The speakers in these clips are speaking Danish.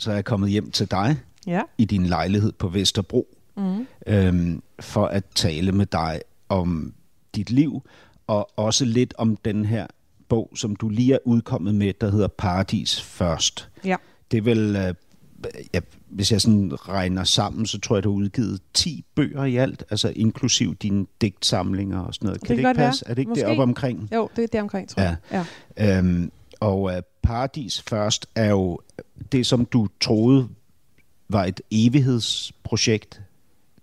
Så er jeg kommet hjem til dig Ja. i din lejlighed på Vesterbro mm. øhm, for at tale med dig om dit liv, og også lidt om den her bog, som du lige er udkommet med, der hedder Paradis Først. Ja. Det er vel, øh, ja, hvis jeg sådan regner sammen, så tror jeg, du har udgivet 10 bøger i alt, altså inklusiv dine digtsamlinger og sådan noget. Det Kan det, godt ikke være. passe? Er det ikke Måske. deroppe omkring? Jo, det er der omkring, tror jeg. Ja. Øhm, og øh, Paradis Først er jo det, som du troede var et evighedsprojekt.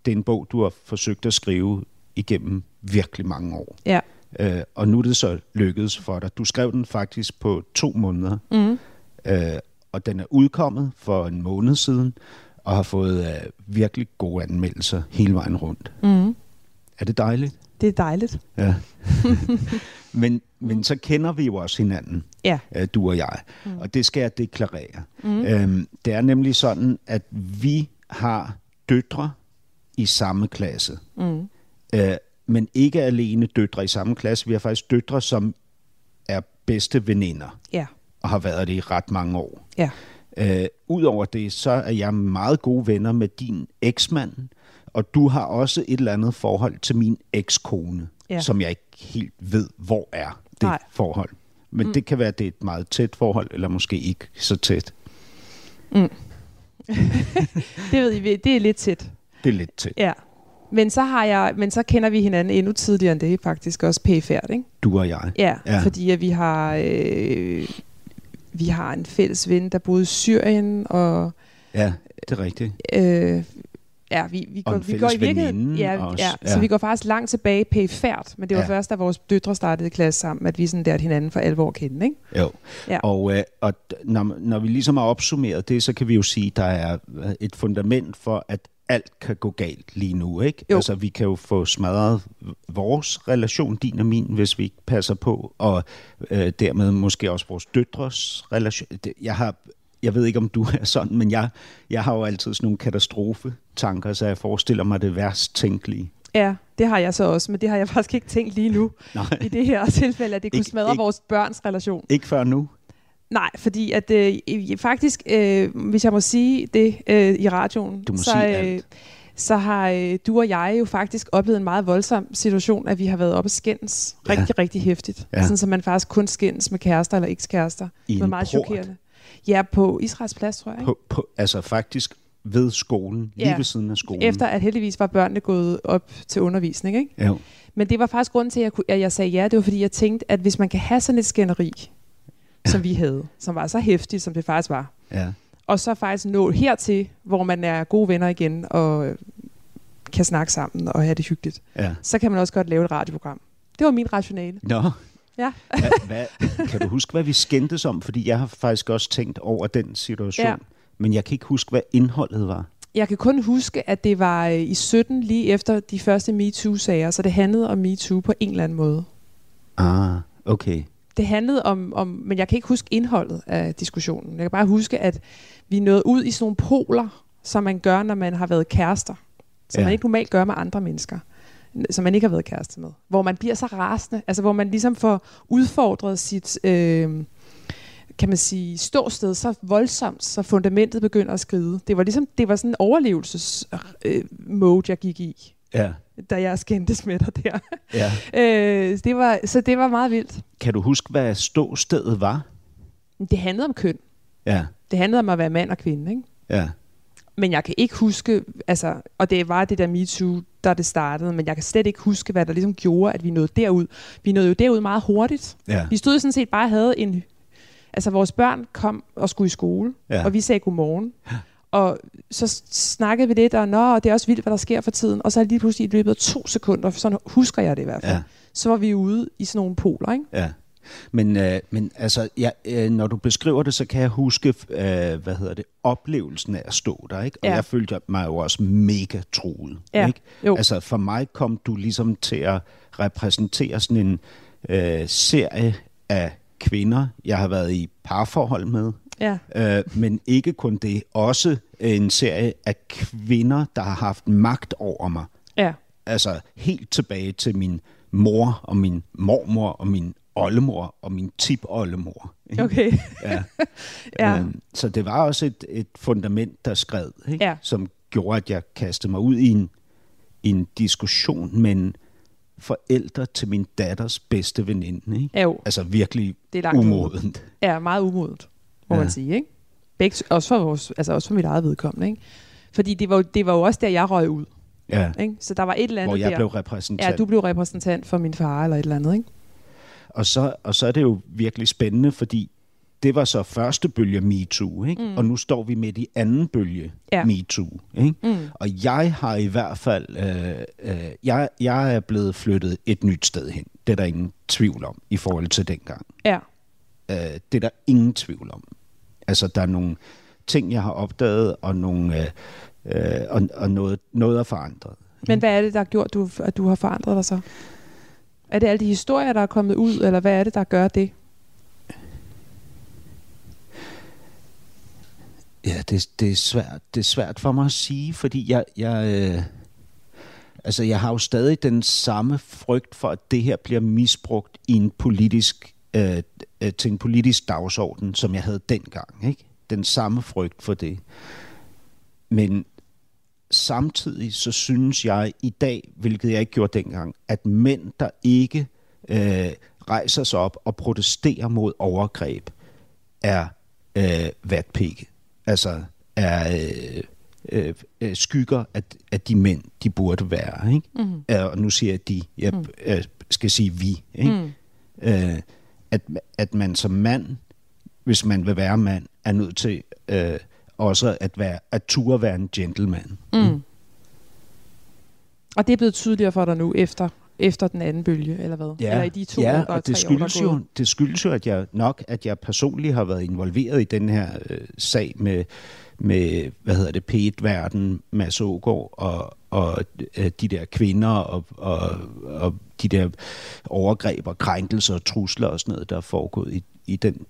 Det er en bog, du har forsøgt at skrive igennem virkelig mange år. ja. Øh, og nu er det så lykkedes for dig. Du skrev den faktisk på to måneder. Mm. Øh, og den er udkommet for en måned siden, og har fået øh, virkelig gode anmeldelser hele vejen rundt. Mm. Er det dejligt? Det er dejligt. Ja. men, men så kender vi jo også hinanden, Ja. øh, du og jeg. Mm. Og det skal jeg deklarere. Mm. Øhm, det er nemlig sådan, at vi har døtre i samme klasse. Mm. Øh, men ikke alene døtre i samme klasse. Vi har faktisk døtre, som er bedste veninder Ja. og har været det i ret mange år. Ja. Øh, Udover det, så er jeg meget gode venner med din eksmand, og du har også et eller andet forhold til min ekskone, Ja. som jeg ikke helt ved, hvor er det Nej. forhold. Men mm. det kan være, at det er et meget tæt forhold, eller måske ikke så tæt. Det ved I, det er lidt tæt. Det er lidt tæt. Ja. Men så, har jeg, men så kender vi hinanden endnu tidligere end det, faktisk også pæfærd, ikke? Du og jeg. Ja, Ja. ja. fordi at vi har øh, vi har en fælles ven, der boede i Syrien, og Ja, det er rigtigt. øh, ja, vi, vi, går, vi går i virkeligheden, ja, også. ja, Ja. så vi går faktisk langt tilbage pæfærd, men det var Ja. først, da vores døtre startede klasse sammen, at vi sådan lærte hinanden for alvor at kende, ikke? Jo. Ja. Og, øh, og når, når vi ligesom har opsummeret det, så kan vi jo sige, at der er et fundament for, at alt kan gå galt lige nu. Ikke? Jo. Altså, vi kan jo få smadret vores relation, din og min, hvis vi ikke passer på, og øh, dermed måske også vores døtres relation. Jeg har jeg ved ikke, om du er sådan, men jeg, jeg har jo altid sådan nogle katastrofetanker, så jeg forestiller mig det værst tænkelige. Ja, det har jeg så også, men det har jeg faktisk ikke tænkt lige nu Nej, i det her tilfælde, at det kunne Ikke- smadre ikke- vores børns relation. ikke før nu. Nej, fordi at øh, faktisk, øh, hvis jeg må sige det øh, i radioen, Du må så, sige øh, alt. så har øh, du og jeg jo faktisk oplevet en meget voldsom situation, at vi har været oppe og skændes Ja. rigtig, rigtig hæftigt. Ja. Sådan, så man faktisk kun skændes med kærester eller ekskærester. I Det var meget port. chokerende. Ja, på Israels plads, tror jeg. Ikke? På, på, altså faktisk ved skolen, lige Ja. ved siden af skolen. Efter at heldigvis var børnene gået op til undervisning. Ikke? Jo. Men det var faktisk grunden til, at jeg, kunne, at jeg sagde ja. Det var fordi, jeg tænkte, at hvis man kan have sådan et skænderi, som vi havde, som var så hæftigt, som det faktisk var, Ja. og så faktisk nå hertil, hvor man er gode venner igen, og øh, kan snakke sammen og have det hyggeligt, ja. så kan man også godt lave et radioprogram. Det var min rationale. Nå. Ja. Hva, hvad, kan du huske, hvad vi skændtes om? Fordi jeg har faktisk også tænkt over den situation. Ja. Men jeg kan ikke huske, hvad indholdet var. Jeg kan kun huske, at det var øh, i 17, lige efter de første MeToo-sager, så det handlede om MeToo på en eller anden måde. Ah, okay. Det handlede om, om, men jeg kan ikke huske indholdet af diskussionen. Jeg kan bare huske, at vi nåede ud i sådan nogle poler, som man gør, når man har været kærester. Som ja. man ikke normalt gør med andre mennesker, som man ikke har været kæreste med. Hvor man bliver så rasende, altså hvor man ligesom får udfordret sit, øh, kan man sige, ståsted så voldsomt, så fundamentet begynder at skride. Det var ligesom, det var sådan en overlevelses øh, mode, jeg gik i, Ja, da jeg skændtes med dig der. ja. øh, det var, så det var meget vildt. Kan du huske, hvad ståstedet var? Det handlede om køn. Ja, Det handlede om at være mand og kvinde, ikke? ja. Men jeg kan ikke huske, altså, og det var det der MeToo, der det startede, men jeg kan slet ikke huske, hvad der ligesom gjorde, at vi nåede derud. Vi nåede jo derud meget hurtigt. ja. Vi stod sådan set bare og havde en... Altså, vores børn kom og skulle i skole, Ja. og vi sagde godmorgen. Og så snakkede vi lidt, og nå, det er også vildt, hvad der sker for tiden. Og så lige pludselig i løbet af to sekunder, sådan husker jeg det i hvert fald, Ja. ja. så var vi ude i sådan nogle poler, ikke? ja. Men, øh, men altså, jeg, øh, når du beskriver det, så kan jeg huske, øh, hvad hedder det, oplevelsen af at stå der, ikke? Og Ja. jeg følte mig jo også mega truet, Ja, ikke? jo. Altså, for mig kom du ligesom til at repræsentere sådan en øh, serie af kvinder, jeg har været i parforhold med, Ja. Øh, men ikke kun det, også en serie af kvinder, der har haft magt over mig. Ja. Altså helt tilbage til min mor og min mormor og min oldemor og min tip-oldemor. ikke? Okay. Ja. Ja. Øhm, så det var også et, et fundament, der skred, ikke? Ja. som gjorde, at jeg kastede mig ud i en, en diskussion med en forældre til min datters bedste veninde. Ikke? Ja, jo. Altså virkelig Det er langt umodent. Ja, meget umodent, må Ja. man sige, ikke? Begge, også, for vores, altså også for mit eget vedkommende, ikke? Fordi det var, det var jo også der, jeg røg ud, Ja. ikke? Så der var et eller andet Hvor jeg der. blev repræsentant. Ja, du blev repræsentant for min far eller et eller andet, ikke? Og så, og så er det jo virkelig spændende, fordi det var så første bølge MeToo, ikke? Mm. og nu står vi midt i anden bølge Ja. MeToo. Ikke? Mm. Og jeg har i hvert fald, øh, øh, jeg, jeg er blevet flyttet et nyt sted hen. Det er der ingen tvivl om i forhold til dengang. Ja. Øh, det er der ingen tvivl om. Altså, der er nogle ting, jeg har opdaget, og, nogle, øh, øh, og, og noget, noget er forandret. Men hvad er det, der har gjort, du, at du har forandret dig så? Er det alle de historier, der er kommet ud, eller hvad er det, der gør det? Ja, det, det, er svært, det er svært for mig at sige, fordi jeg, jeg, øh, altså jeg har jo stadig den samme frygt for, at det her bliver misbrugt i en politisk, øh, øh til en politisk dagsorden, som jeg havde dengang. Ikke? Den samme frygt for det. Men samtidig så synes jeg i dag, hvilket jeg ikke gjorde dengang, at mænd, der ikke øh, rejser sig op og protesterer mod overgreb, er øh, vatpigge. Altså er øh, øh, øh, skygger af, af de mænd, de burde være. Ikke? Mm. Og nu siger jeg de, jeg Mm. øh, skal sige vi. Ikke? Mm. øh, at, at man som mand, hvis man vil være mand, er nødt til øh, også at være at ture være en gentleman. Mm. Og det er blevet tydeligere for dig nu, efter, efter den anden bølge, eller hvad? Eller i de to ja, år, er og det tre år, skyldes, jo, det skyldes jo, at jeg nok, at jeg personligt har været involveret i den her øh, sag med, med, hvad hedder det, P1-verden, Mads Ågaard og, og øh, de der kvinder og, og, og de der overgreb og krænkelser og trusler og sådan noget, der er foregået i, i den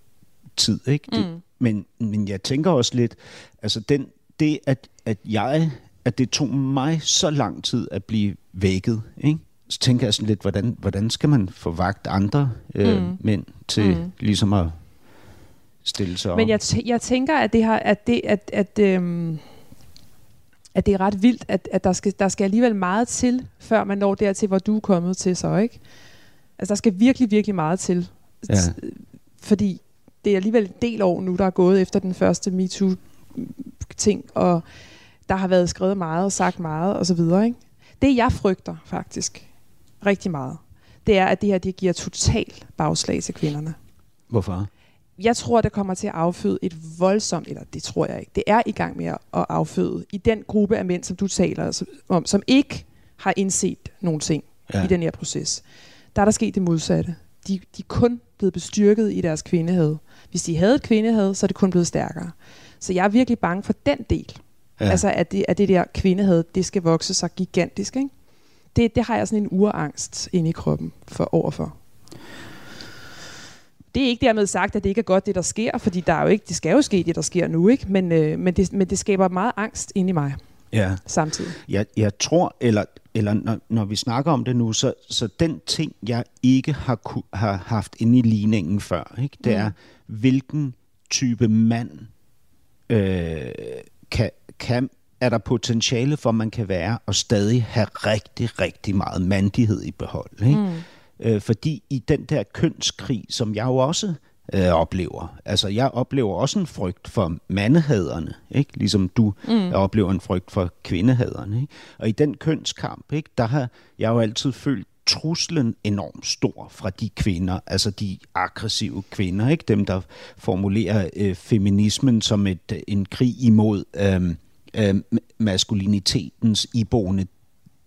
tid. Ikke? Det, Mm. Men, men jeg tænker også lidt, altså den, det, at, at jeg, at det tog mig så lang tid at blive vækket, ikke? så tænker jeg sådan lidt, hvordan, hvordan skal man få vagt andre øh, Mm. mænd til Mm. ligesom at stille sig op? Men jeg, tæ- jeg tænker, at det har, at det, at, at, øhm, at det er ret vildt, at, at der, skal, der skal alligevel meget til, før man når dertil, hvor du er kommet til så, ikke? Altså, der skal virkelig, virkelig meget til. Ja. Fordi det er alligevel en del år nu, der er gået efter den første MeToo-ting, og der har været skrevet meget og sagt meget og så videre, ikke? Det, jeg frygter faktisk rigtig meget, det er, at det her det giver total bagslag til kvinderne Hvorfor? jeg tror, det kommer til at afføde et voldsomt, eller det tror jeg ikke, det er i gang med at afføde i den gruppe af mænd, som du taler om, som ikke har indset nogle ting Ja. i den her proces. Der er der sket det modsatte. De, de er kun blevet bestyrket i deres kvindehad. Hvis de havde et kvindehad, så er det kun blevet stærkere. Så jeg er virkelig bange for den del. Ja. Altså, at det, at det der kvindehad, det skal vokse sig gigantisk. Ikke? Det, det har jeg sådan en urangst inde i kroppen for overfor. Det er ikke dermed sagt, at det ikke er godt, det der sker, fordi der er jo ikke, det skal jo ske, det der sker nu, ikke? Men, øh, men, det, men det skaber meget angst inde i mig ja. samtidig. Jeg, jeg tror, eller, eller når, når vi snakker om det nu, så, så den ting, jeg ikke har, ku, har haft inde i ligningen før, ikke, det Mm. er, hvilken type mand øh, kan, kan, er der potentiale for, man kan være, og stadig have rigtig, rigtig meget mandighed i behold. Ikke? Mm. Øh, fordi i den der kønskrig, som jeg jo også øh, oplever, altså jeg oplever også en frygt for mandehaderne, ikke? ligesom du mm. oplever en frygt for kvindehaderne. Ikke? Og i den kønskamp, ikke, der har jeg jo altid følt truslen enormt stor fra de kvinder, altså de aggressive kvinder, ikke dem der formulerer øh, feminismen som et, en krig imod øh, øh, maskulinitetens iboende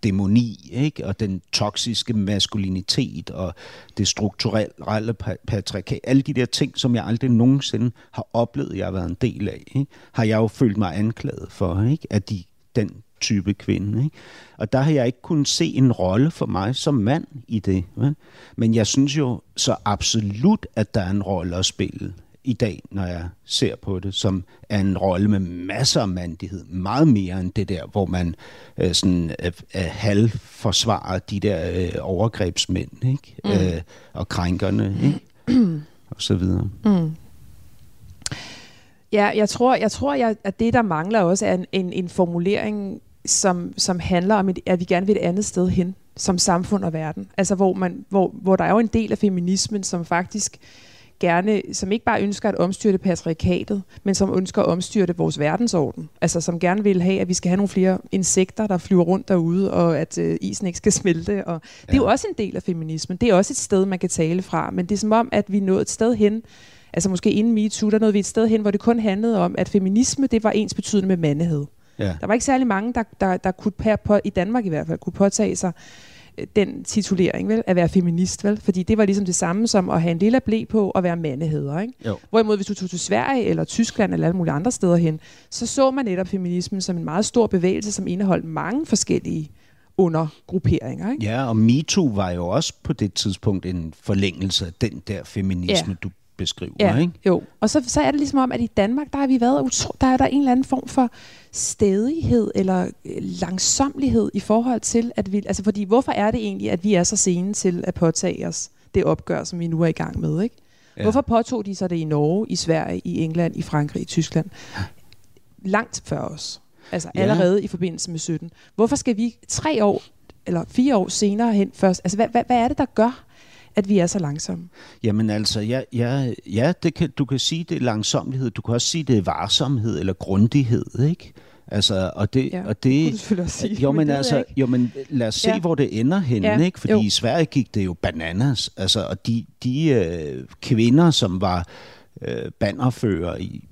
dæmoni, ikke? og den toksiske maskulinitet, og det strukturelle patriarkat, alle de der ting, som jeg aldrig nogensinde har oplevet, jeg har været en del af, ikke? har jeg jo følt mig anklaget for, ikke? at de, den type kvinde. Ikke? Og der har jeg ikke kunnet se en rolle for mig som mand i det. Vel? Men jeg synes jo så absolut, at der er en rolle at spille i dag, når jeg ser på det, som er en rolle med masser af mandighed. Meget mere end det der, hvor man øh, sådan øh, øh, halv forsvarer de der øh, overgrebsmænd ikke? Mm. Øh, og krænkerne ikke? og så videre. Mm. Ja, jeg tror, jeg tror jeg, at det, der mangler også, er en, en, en formulering, som, som handler om, at vi gerne vil et andet sted hen som samfund og verden. Altså hvor, man, hvor, hvor der er jo en del af feminismen, som faktisk gerne, som ikke bare ønsker at omstyrte patriarkatet, men som ønsker at omstyrte vores verdensorden. Altså som gerne vil have, at vi skal have nogle flere insekter, der flyver rundt derude, og at øh, isen ikke skal smelte. Og ja. Det er jo også en del af feminismen. Det er også et sted, man kan tale fra. Men det er som om, at vi er nået et sted hen, altså måske inden MeToo, der nåede vi et sted hen, hvor det kun handlede om, at feminisme, det var ens betydende med mandighed. Ja. Der var ikke særlig mange, der, der, der kunne på, i Danmark i hvert fald, kunne påtage sig den titulering, vel, at være feminist, vel? Fordi det var ligesom det samme som at have en lille blæ på og være mandeheder, ikke? Jo. Hvorimod hvis du tog til Sverige eller Tyskland eller alle mulige andre steder hen, så så man netop feminismen som en meget stor bevægelse, som indeholdt mange forskellige undergrupperinger. Ikke? Ja, og MeToo var jo også på det tidspunkt en forlængelse af den der feminisme, ja. du beskriver. Ja, ikke? jo. Og så, så er det ligesom om, at i Danmark, der har vi været utro, der er der en eller anden form for stedighed eller øh, langsomlighed i forhold til, at vi, altså fordi hvorfor er det egentlig, at vi er så sene til at påtage os det opgør, som vi nu er i gang med, ikke? Ja. Hvorfor påtog de så det i Norge, i Sverige, i England, i Frankrig, i Tyskland? Langt før os. Altså ja. allerede i forbindelse med 17. Hvorfor skal vi tre år eller fire år senere hen først? Altså hvad, hvad, hvad er det, der gør, at vi er så langsomme? Jamen altså, ja, ja, ja det kan, du kan sige, det er langsomlighed. Du kan også sige, det er varsomhed eller grundighed, ikke? Altså, og det, ja, og det, det kunne sige, jo, men, men altså, jo, men lad os se, ja. hvor det ender hen, ja. ikke? Fordi jo. i Sverige gik det jo bananas, altså, og de, de øh, kvinder, som var øh, bannerfører i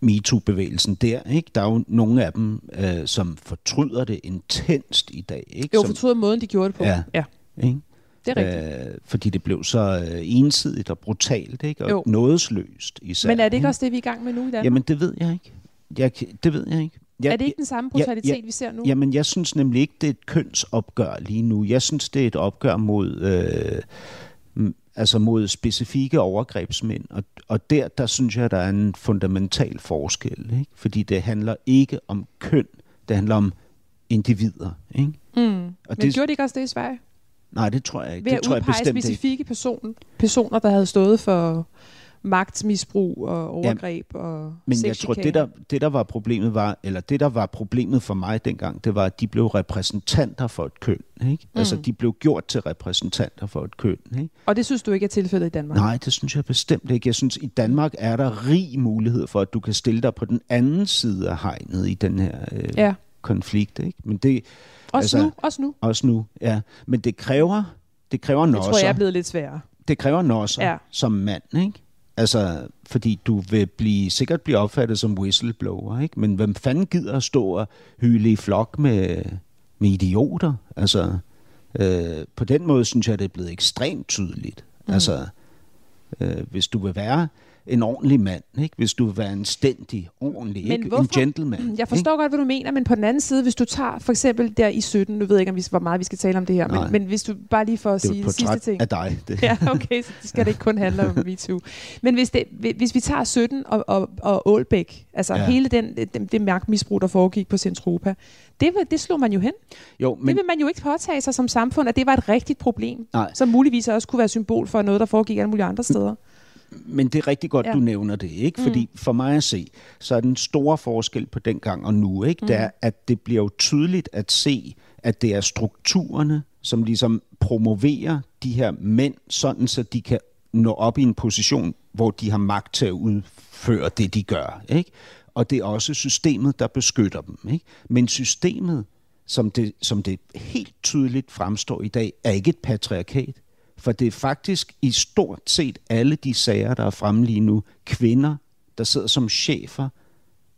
MeToo-bevægelsen der, ikke? Der er jo nogle af dem, øh, som fortryder det intenst i dag, ikke? Jo, som, fortryder måden, de gjorde det på. Ja, ja. Ikke? Det er rigtigt. Øh, fordi det blev så øh, ensidigt og brutalt, ikke? Og jo. nådesløst især. Men er det ikke også det, vi er i gang med nu i Danmark? Jamen, det ved jeg ikke. Jeg, det ved jeg ikke. Jeg, er det ikke den samme brutalitet, jeg, jeg, vi ser nu? Jamen, jeg synes nemlig ikke, det er et kønsopgør lige nu. Jeg synes, det er et opgør mod... Øh, altså mod specifikke overgrebsmænd. Og, og der, der synes jeg, der er en fundamental forskel. Ikke? Fordi det handler ikke om køn, det handler om individer. Ikke? Mm. Og Men det, gjorde de ikke også det i Sverige? Nej, det tror jeg ikke. Ved det tror jeg bestemt specifikke person, personer, der havde stået for magtmisbrug og overgreb ja, og Men jeg tror, det der, det der var problemet var, eller det der var problemet for mig dengang, det var, at de blev repræsentanter for et køn. Ikke? Mm. Altså, de blev gjort til repræsentanter for et køn. Ikke? Og det synes du ikke er tilfældet i Danmark? Nej, det synes jeg bestemt ikke. Jeg synes, i Danmark er der rig mulighed for, at du kan stille dig på den anden side af hegnet i den her øh, ja. Konflikt. Ikke? Men det, også altså, nu, også nu. Også nu, ja. Men det kræver, det kræver nosser. Det tror jeg er blevet lidt sværere. Det kræver nosser ja. som mand, ikke? Altså, fordi du vil blive, sikkert blive opfattet som whistleblower, ikke? Men hvem fanden gider at stå og hyle i flok med, med idioter? Altså, øh, på den måde synes jeg, det er blevet ekstremt tydeligt. Mm. Altså, øh, hvis du vil være en ordentlig mand, ikke? hvis du vil være en stændig, ordentlig, men ikke? Hvorfor? en gentleman. Jeg forstår ikke? godt, hvad du mener, men på den anden side, hvis du tager for eksempel der i 17, nu ved jeg ikke, om vi, hvor meget vi skal tale om det her, men, men hvis du bare lige for at sige det sidste ting. af dig. Det. Ja, okay, så det skal det ikke kun handle om MeToo. Men hvis, det, hvis vi tager 17 og, og, og Aalbæk, altså ja. hele den, det, det mærkmisbrug, der foregik på Centropa, det, det slog man jo hen. Jo, men... Det vil man jo ikke påtage sig som samfund, at det var et rigtigt problem, Nej. som muligvis også kunne være symbol for noget, der foregik alle mulige andre steder men det er rigtig godt, ja. du nævner det, ikke? Fordi mm. for mig at se, så er den store forskel på den gang og nu, ikke? Mm. Det er, at det bliver jo tydeligt at se, at det er strukturerne, som ligesom promoverer de her mænd, sådan så de kan nå op i en position, hvor de har magt til at udføre det, de gør, ikke? Og det er også systemet, der beskytter dem, ikke? Men systemet, som det, som det helt tydeligt fremstår i dag, er ikke et patriarkat. For det er faktisk i stort set alle de sager, der er fremme lige nu, kvinder, der sidder som chefer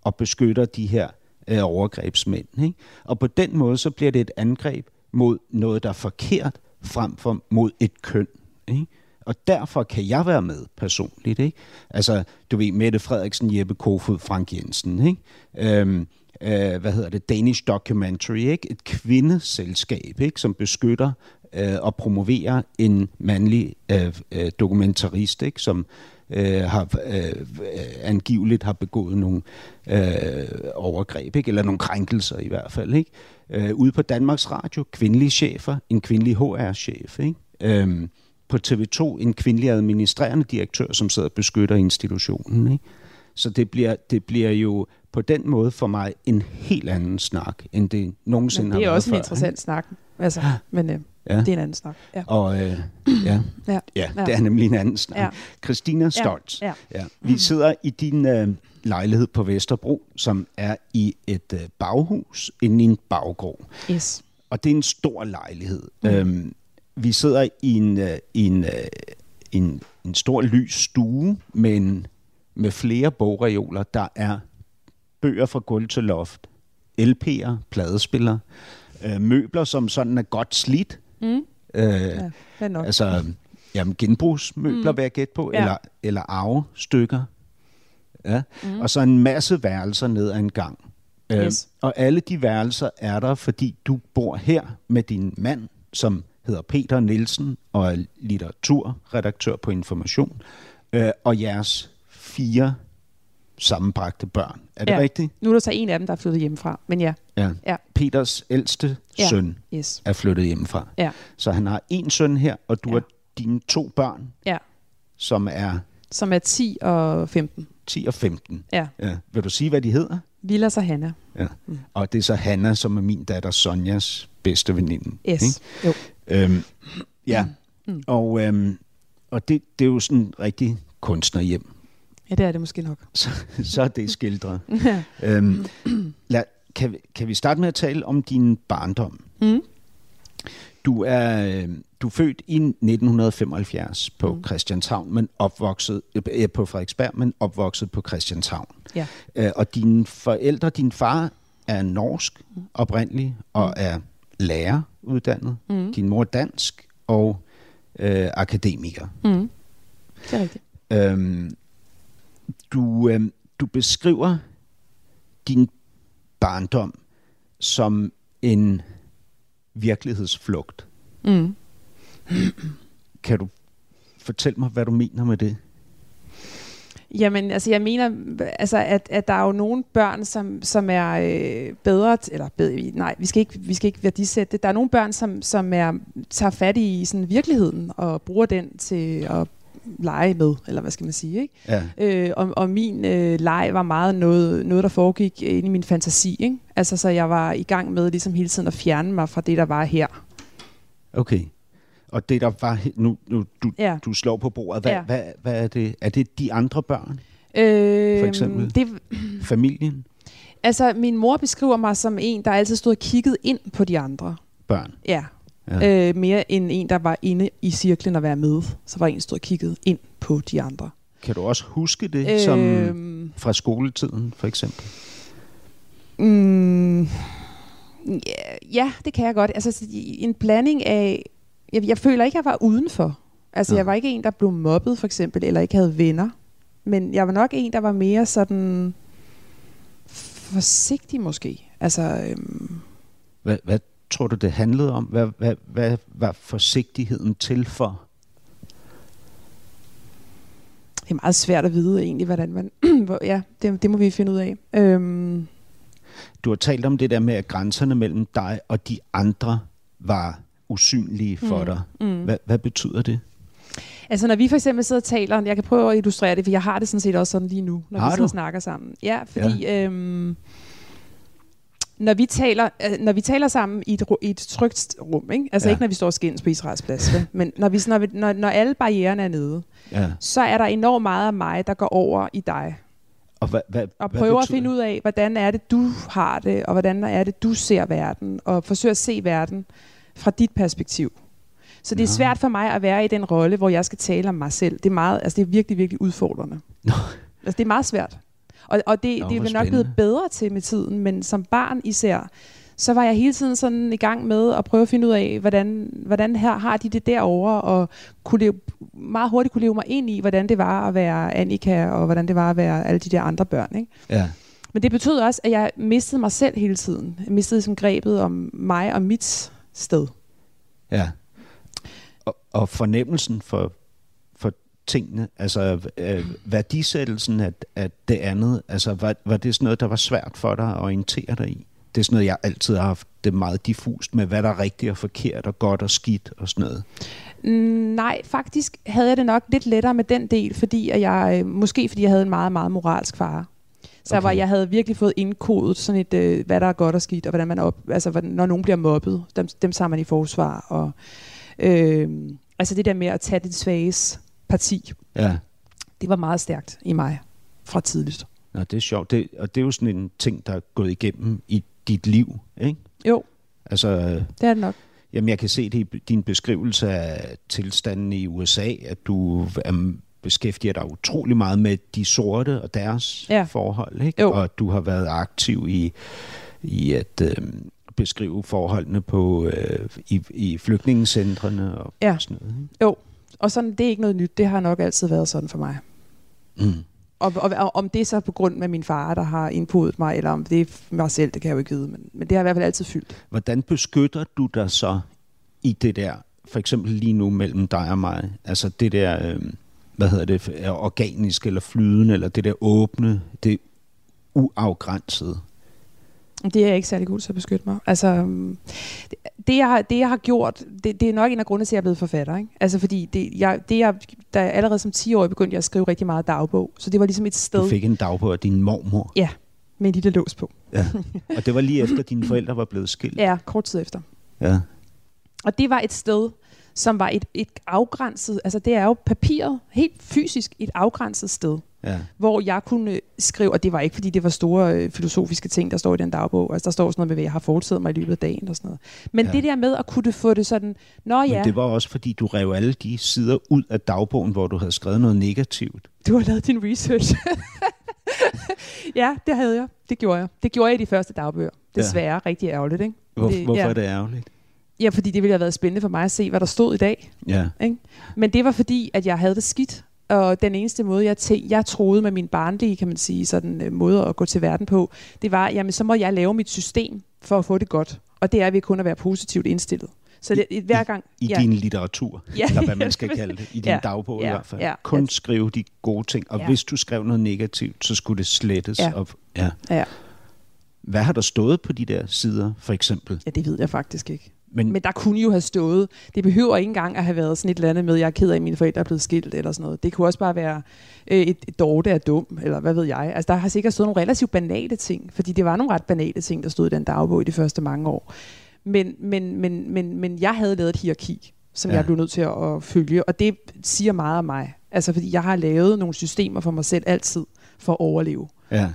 og beskytter de her øh, overgrebsmænd. Ikke? Og på den måde, så bliver det et angreb mod noget, der er forkert, frem for mod et køn. Ikke? Og derfor kan jeg være med personligt. Ikke? Altså, du ved, Mette Frederiksen, Jeppe Kofod, Frank Jensen. Ikke? Øhm, øh, hvad hedder det? Danish Documentary, ikke? et kvindeselskab, ikke? som beskytter øh, og promoverer en mandlig øh, øh, dokumentarist, ikke? som øh, har øh, angiveligt har begået nogle øh, overgreb, ikke? eller nogle krænkelser i hvert fald. Ikke? Øh, ude på Danmarks Radio, kvindelige chefer, en kvindelig HR-chef. Ikke? Øh, på TV2, en kvindelig administrerende direktør, som sidder og beskytter institutionen. Ikke? Så det bliver, det bliver jo på den måde for mig en helt anden snak, end det nogensinde Men det er har også en været interessant ikke? snak. Altså, men øh, Ja. det er en anden snak. Ja. Og øh, ja, Ja. ja, det er nemlig en anden snak. Ja. Christina Stoltz, Ja. Ja. vi sidder i din øh, lejlighed på Vesterbro, som er i et øh, baghus inde i en baggård. Yes. Og det er en stor lejlighed. Mm. Øhm, vi sidder i en, øh, i en, øh, en, en stor lys stue med, en, med flere bogreoler. Der er bøger fra gulv til loft, LP'er, pladespillere, øh, møbler, som sådan er godt slidt. Mm. Øh, Ja, nok. Altså, jamen, genbrugsmøbler mm. vil jeg gætte på, Ja. eller, eller arvestykker. Ja. Mm. Og så en masse værelser ned ad en gang. Øh, Yes. Og alle de værelser er der, fordi du bor her med din mand, som hedder Peter Nielsen og er litteraturredaktør på Information, øh, og jeres fire sammenbragte børn. Er det Ja. rigtigt? Nu er der så en af dem, der er flyttet hjemmefra. Men ja, Ja. Ja. Peters ældste Ja. søn yes. er flyttet hjemmefra. Ja, Så han har en søn her, og du Ja. har dine to børn, ja. som er Som er 10 og 15. 10 og 15. Ja. Ja. Vil du sige, hvad de hedder? Vilas og Hanna. Ja. Mm. Og det er så Hanna, som er min datter Sonjas bedste veninde. Yes. ikke? Jo. Øhm, ja, mm. og, øhm, og det, det er jo sådan en rigtig kunstnerhjem. Ja, det er det måske nok. Så, så er det skildret. Ja. øhm, lad, kan, vi, kan vi starte med at tale om din barndom? Mm. Du er, øh, du er født i 1975 på mm. Christianshavn, men opvokset øh, på Frederiksberg, men opvokset på Christianshavn. Ja. Øh, og dine forældre, din far er norsk oprindelig og er lærer uddannet. Mm. Din mor er dansk og øh, akademiker. Mm. Det er rigtigt. Øhm, du, øhm, du beskriver din barndom som en virkelighedsflugt. Mm. Kan du fortælle mig, hvad du mener med det? Jamen, altså jeg mener, altså, at, at der er jo nogle børn, som, som er øh, bedre, eller bedre, nej, vi skal ikke, vi skal ikke værdisætte det. Der er nogle børn, som, som er, tager fat i sådan, virkeligheden og bruger den til at lege med, eller hvad skal man sige, ikke? Ja. Øh, og, og min øh, leg var meget noget, noget, der foregik inde i min fantasi, ikke? Altså, så jeg var i gang med ligesom hele tiden at fjerne mig fra det, der var her. Okay. Og det der var, nu, nu du, Ja. du slår på bordet, hvad, Ja. hvad, hvad er det? Er det de andre børn? Øh, For eksempel? Det, Familien? altså, min mor beskriver mig som en, der altid stod og kiggede ind på de andre. Børn? Ja. Ja. ja. Øh, mere end en, der var inde i cirklen og være med. Så var en, der stod og kiggede ind på de andre. Kan du også huske det øh, som Øhm, fra skoletiden, for eksempel? mm, ja, ja, det kan jeg godt. Altså, en blanding af... Jeg, jeg føler ikke, jeg var udenfor. Altså, Nå. jeg var ikke en, der blev mobbet, for eksempel, eller ikke havde venner. Men jeg var nok en, der var mere sådan forsigtig måske. Altså, øhm, Hvad, hvad tror du, det handlede om? Hvad, hvad, hvad var forsigtigheden til for? det er meget svært at vide egentlig, hvordan man... hvor- ja, det, det må vi finde ud af. Øhm, Du har talt om det der med, at grænserne mellem dig og de andre var usynlige for Mm, dig. mm. Hvad, hvad betyder det? Altså når vi for eksempel sidder og taler, jeg kan prøve at illustrere det, for jeg har det sådan set også sådan lige nu, når Har vi sidder du? og snakker sammen. Ja, fordi ja. Øhm, når, vi taler, øh, når vi taler sammen i et, i et trygt rum, ikke? altså Ja. ikke når vi står skændes på Israels plads, vel? men når, vi, når, vi, når, når alle barriererne er nede, Ja. så er der enormt meget af mig, der går over i dig, Og, hvad, hvad, og prøver at finde ud af, hvordan er det, du har det, og hvordan er det, du ser verden, og forsøger at se verden fra dit perspektiv. Så det er Nå. svært for mig at være i den rolle, hvor jeg skal tale om mig selv. Det er, meget, altså det er virkelig, virkelig udfordrende. Nå. Altså det er meget svært. Og, og det, Nå, det er nok blevet bedre til med tiden, men som barn især, så var jeg hele tiden sådan i gang med at prøve at finde ud af, hvordan, hvordan her har de det derovre, og kunne leve, meget hurtigt kunne leve mig ind i, hvordan det var at være Annika, og hvordan det var at være alle de der andre børn. Ikke? Ja. Men det betød også, at jeg mistede mig selv hele tiden. Jeg mistede som grebet om mig og mit sted. Ja. Og, og fornemmelsen for, for tingene, altså øh, værdisættelsen af, af det andet, altså var, var det sådan noget, der var svært for dig at orientere dig i? Det er sådan noget, jeg altid har haft det meget diffust med, hvad der er rigtigt og forkert og godt og skidt og sådan noget. Mm, nej, faktisk havde jeg det nok lidt lettere med den del, fordi at jeg, øh, måske fordi jeg havde en meget, meget moralsk far. Så okay. var, jeg havde virkelig fået indkodet sådan et, øh, hvad der er godt og skidt, og hvordan man op, altså hvordan, når nogen bliver mobbet, dem, dem tager man i forsvar, og øh, altså det der med at tage det svages parti, Ja. det var meget stærkt i mig fra tidligt. Nå, det er sjovt. Det, og det er jo sådan en ting, der er gået igennem i dit liv, ikke? Jo, Altså, det er det nok. jamen jeg kan se det i din beskrivelse af tilstanden i USA, at du er beskæftiger dig utrolig meget med de sorte og deres Ja. forhold, ikke? Jo. Og du har været aktiv i, i at øh, beskrive forholdene på øh, i, i flygtningecentrene og Ja. sådan noget. Ikke? Jo, og sådan, det er ikke noget nyt. Det har nok altid været sådan for mig. Mm. Og, og, og om det er så på grund af min far, der har indpodet mig, eller om det er mig selv, det kan jeg jo ikke vide. Men, men det har i hvert fald altid fyldt. Hvordan beskytter du dig så i det der, for eksempel lige nu mellem dig og mig, altså det der, øh, hvad hedder det, organisk eller flydende, eller det der åbne, det uafgrænsede? Det er jeg ikke særlig god til at beskytte mig. Altså, øhm, det, jeg, har- det jeg har gjort, det, det er nok en af grundene til, at jeg er blevet forfatter. Ikke? Altså fordi, det, jeg, det jeg, da jeg allerede som 10-årig begyndte jeg at skrive rigtig meget dagbog. Så det var ligesom et sted Du fik en dagbog af din mormor, med en lille lås på. ja. og det var lige efter, dine forældre var blevet skilt. Ja, kort tid efter. Ja. Og det var et sted, som var et, et afgrænset, altså det er jo papiret, helt fysisk et afgrænset sted, ja. hvor jeg kunne skrive, og det var ikke fordi det var store øh, filosofiske ting, der står i den dagbog, altså der står sådan noget med, hvad jeg har foretaget mig i løbet af dagen og sådan noget. Men Ja. ja. det der med at kunne få det sådan, nå ja, Men det var også, fordi du rev alle de sider ud af dagbogen, hvor du havde skrevet noget negativt. du har lavet din research. ja, det havde jeg. Det gjorde jeg. Det gjorde jeg i de første dagbøger. Desværre, ja. rigtig ærgerligt, ikke? Hvor, Det- hvorfor ja. er det ærgerligt? Ja, fordi det ville have været spændende for mig at se, hvad der stod i dag. Ja. Ikke? Men det var fordi, at jeg havde det skidt. Og den eneste måde, jeg, tæ- jeg troede med min barnlige, kan man sige, sådan øh, måde at gå til verden på, det var, jamen så må jeg lave mit system for at få det godt. Og det er ved kun at være positivt indstillet. Så det, hver gang... I ja, din litteratur, Ja. eller hvad man skal kalde det, i din Ja. dagbog i Ja. hvert fald. Ja. Kun skrive de gode ting, og Ja. hvis du skrev noget negativt, så skulle det slettes. Ja. Og, ja. Ja. Hvad har der stået på de der sider, for eksempel? ja, det ved jeg faktisk ikke. Men, Men der kunne jo have stået, det behøver ikke engang at have været sådan et eller andet med, jeg er ked af, at mine forældre er blevet skilt eller sådan noget. Det kunne også bare være øh, et, et Dorte er dum, eller hvad ved jeg. Altså der har sikkert stået nogle relativt banale ting, fordi det var nogle ret banale ting, der stod i den dagbog i de første mange år. Men, men, men, men, men jeg havde lavet et hierarki, som ja. jeg blev nødt til at, at følge, og det siger meget om mig. Altså fordi jeg har lavet nogle systemer for mig selv altid for at overleve. ja.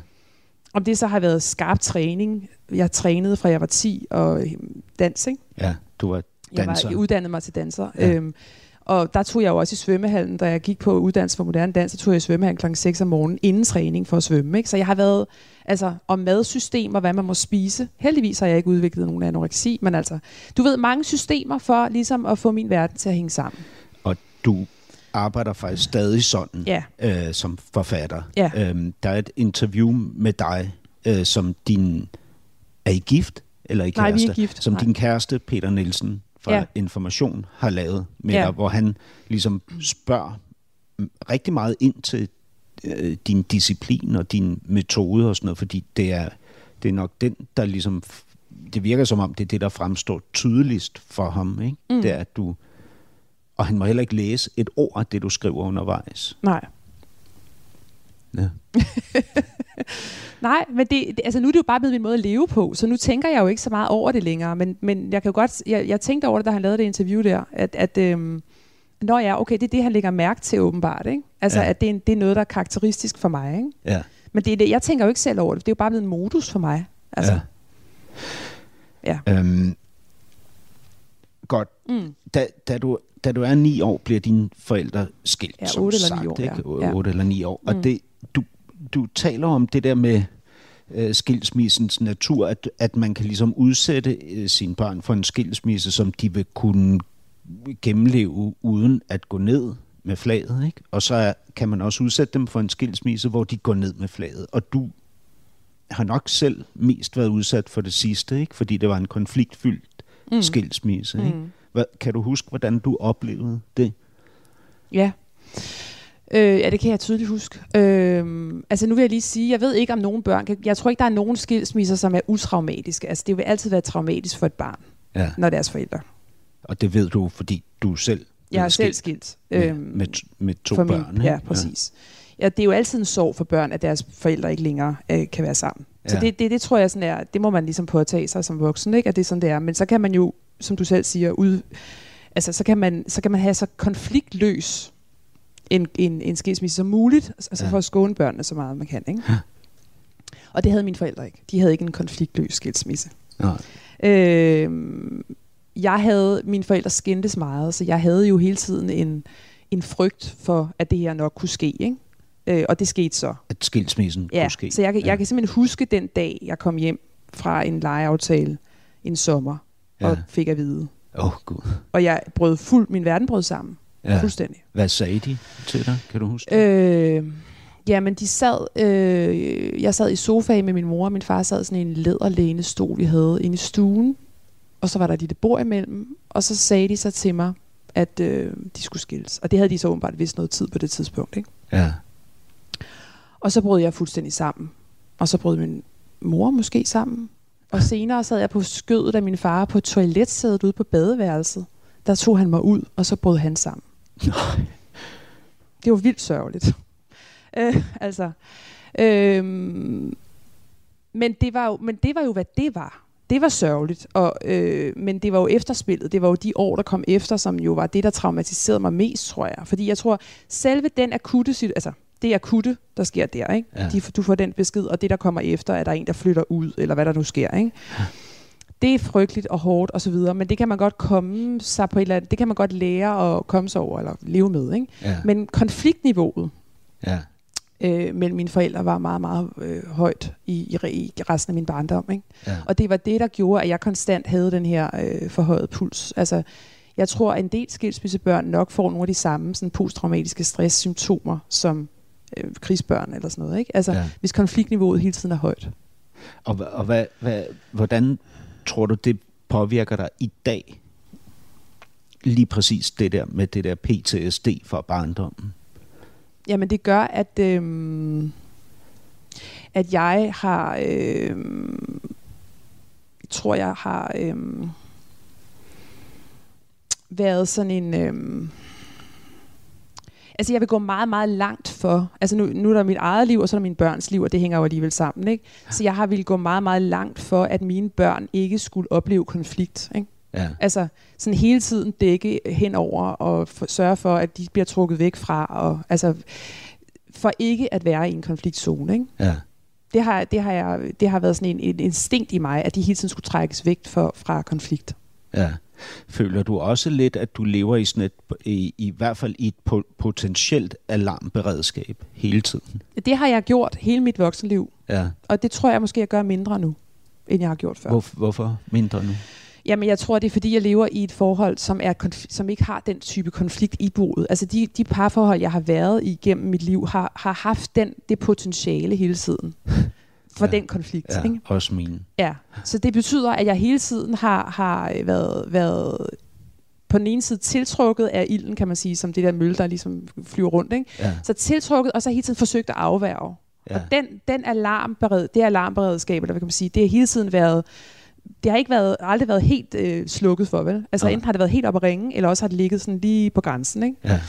Om det så har været skarp træning, jeg trænede fra jeg var 10 og øhm, dans, ikke? ja, du var Jeg danser. var uddannet mig til danser. Ja. Øhm, og der tog jeg jo også i svømmehallen, da jeg gik på uddannelse for moderne dans, så tog jeg i svømmehallen klokken 6 om morgenen inden træning for at svømme. Ikke? Så jeg har været altså, om madsystemer, hvad man må spise. Heldigvis har jeg ikke udviklet nogen anoreksi, men altså, du ved, mange systemer for ligesom at få min verden til at hænge sammen. Og du arbejder faktisk stadig sådan Ja. øh, som forfatter. Ja. Øhm, der er et interview med dig, øh, som din... Er I gift? Eller er I Nej, vi er kæreste? gift. Som Nej. din kæreste, Peter Nielsen fra Ja. Information, har lavet med Ja. dig, hvor han ligesom spørger rigtig meget ind til øh, din disciplin og din metode og sådan noget, fordi det er, det er nok den, der ligesom... Det virker som om, det er det, der fremstår tydeligst for ham, ikke? Mm. Det er, at du... Og han må heller ikke læse et ord af det, du skriver undervejs. Nej. Ja. Nej, men det, det, altså nu er det jo bare blevet min måde at leve på, så nu tænker jeg jo ikke så meget over det længere, men, men jeg kan jo godt, jeg, jeg tænkte over det, da han lavede det interview der, at, at øhm, Nå ja, okay, det er det, han lægger mærke til åbenbart, ikke? Altså, Ja. at det er, det er noget, der er karakteristisk for mig, ikke? Ja. Men det er det, jeg tænker jo ikke selv over det, det er jo bare blevet en modus for mig. Altså, ja. ja. Øhm, godt. Mm. Da, da, du, da du er ni år, bliver dine forældre skilt, Ja, som otte eller sagt, ni år, ikke? ja. Ja. 8 eller 9 år. Og Mm. det, du, du taler om det der med øh, skilsmissens natur, at, at man kan ligesom udsætte øh, sine børn for en skilsmisse, som de vil kunne gennemleve uden at gå ned med flaget. Ikke? Og så er, kan man også udsætte dem for en skilsmisse, hvor de går ned med flaget. Og du har nok selv mest været udsat for det sidste, ikke? fordi det var en konfliktfyldt mm. skilsmisse. Ikke? Mm. Hvad, kan du huske, hvordan du oplevede det? Ja. Øh, ja, det kan jeg tydeligt huske. Øh, altså nu vil jeg lige sige, jeg ved ikke om nogen børn kan, jeg tror ikke, der er nogen skilsmisser, som er utraumatiske. Altså det vil altid være traumatisk for et barn, Ja. når deres forældre. Og det ved du, fordi du selv Jeg er selv skilt skilt. med, Øhm, med, med to for børn. Min, ja, præcis. Ja. ja, det er jo altid en sorg for børn, at deres forældre ikke længere øh, kan være sammen. Ja. Så det, det, det tror jeg sådan er, det må man ligesom påtage sig som voksen, ikke? at det er sådan, det er. Men så kan man jo, som du selv siger, ud, altså, så, kan man, så kan man have så konfliktløs en, en, en skilsmisse som muligt, altså Ja. for at skåne børnene så meget man kan. Ikke? Og det havde mine forældre ikke. De havde ikke en konfliktløs skilsmisse. Nej. Øh, jeg havde, mine forældre skændtes meget, så jeg havde jo hele tiden en, en frygt for, at det her nok kunne ske. Ikke? Øh, og det skete så. At skilsmissen Ja, kunne ske. så jeg, kan- Ja. jeg kan simpelthen huske den dag, jeg kom hjem fra en legeaftale en sommer, Ja. og fik at vide. Åh, oh, gud. Og jeg brød fuld, min verden brød sammen. Ja. Fuldstændig. Hvad sagde de til dig? Kan du huske det? Øh, jamen, de sad, øh, jeg sad i sofaen med min mor, og min far sad i sådan en læderlæne stol, vi havde inde i stuen. Og så var der et lille bord imellem, og så sagde de så til mig, at øh, de skulle skilles. Og det havde de så åbenbart vist noget tid på det tidspunkt. Ikke? Ja. Og så brød jeg fuldstændig sammen. Og så brød min mor måske sammen. Og senere sad jeg på skødet af min far på toiletsædet ude på badeværelset. Der tog han mig ud, og så brød han sammen. Det var vildt sørgeligt. Øh, altså, øh, men, det var jo, men det var jo, hvad det var. Det var sørgeligt, og, øh, men det var jo efterspillet. Det var jo de år, der kom efter, som jo var det, der traumatiserede mig mest, tror jeg. Fordi jeg tror, selve den akutte situation, altså det akutte, der sker der, ikke? Ja. De, du får den besked, og det, der kommer efter, at der er en, der flytter ud, eller hvad der nu sker. Ikke? Det er frygteligt og hårdt og så videre, men det kan man godt komme sig på et eller andet, det kan man godt lære at komme sig over, eller leve med. Ikke? Ja. Men konfliktniveauet ja. øh, mellem mine forældre var meget, meget øh, højt i, i, i resten af min barndom. Ikke? ja. Og det var det, der gjorde, at jeg konstant havde den her øh, forhøjet puls. Altså, jeg tror, at en del skilsmissebørn nok får nogle af de samme sådan, posttraumatiske stresssymptomer som øh, krigsbørn eller sådan noget. Ikke? Altså, Ja. hvis konfliktniveauet hele tiden er højt. Og, og hvad, hvad, hvordan tror du, det påvirker dig i dag? Lige præcis det der med det der PTSD fra barndommen. Jamen, det gør, at, øh, at jeg har... Øh, tror, jeg har øh, været sådan en... Øh, Altså, jeg vil gå meget, meget langt for... Altså, nu, nu er der mit eget liv, og så er der min børns liv, og det hænger jo alligevel sammen, ikke? Så jeg har ville gå meget, meget langt for, at mine børn ikke skulle opleve konflikt, ikke? Ja. Altså, sådan hele tiden dække henover og for, sørge for, at de bliver trukket væk fra, og altså, for ikke at være i en konfliktzone, ikke? ja. Det har, det har, jeg, det har været sådan en, en instinkt i mig, at de hele tiden skulle trækkes væk for, fra konflikt. Ja. Føler du også lidt, at du lever i sådan et, i, i hvert fald i et po- potentielt alarmberedskab hele tiden? Det har jeg gjort hele mit voksenliv, Ja. og det tror jeg måske, jeg gør mindre nu, end jeg har gjort før. Hvor, hvorfor mindre nu? Jamen, jeg tror, det er, fordi jeg lever i et forhold, som, er konf- som ikke har den type konflikt i boet. Altså, de, de parforhold, jeg har været i gennem mit liv, har, har haft den, det potentiale hele tiden for Ja. ja. den konflikt. Ja, Ikke? også mine. Ja. Så det betyder, at jeg hele tiden har, har været, været på den ene side tiltrukket af ilden, kan man sige, som det der mølle, der ligesom flyver rundt. Ikke? Ja. Så tiltrukket, og så hele tiden forsøgt at afværge. Ja. Og den, den alarmbered, det alarmberedskab, eller hvad kan man sige, det har hele tiden været, det har ikke været, aldrig været helt øh, slukket for, vel? Altså Nej. enten har det været helt op at ringe, eller også har det ligget sådan lige på grænsen, ikke? Ja.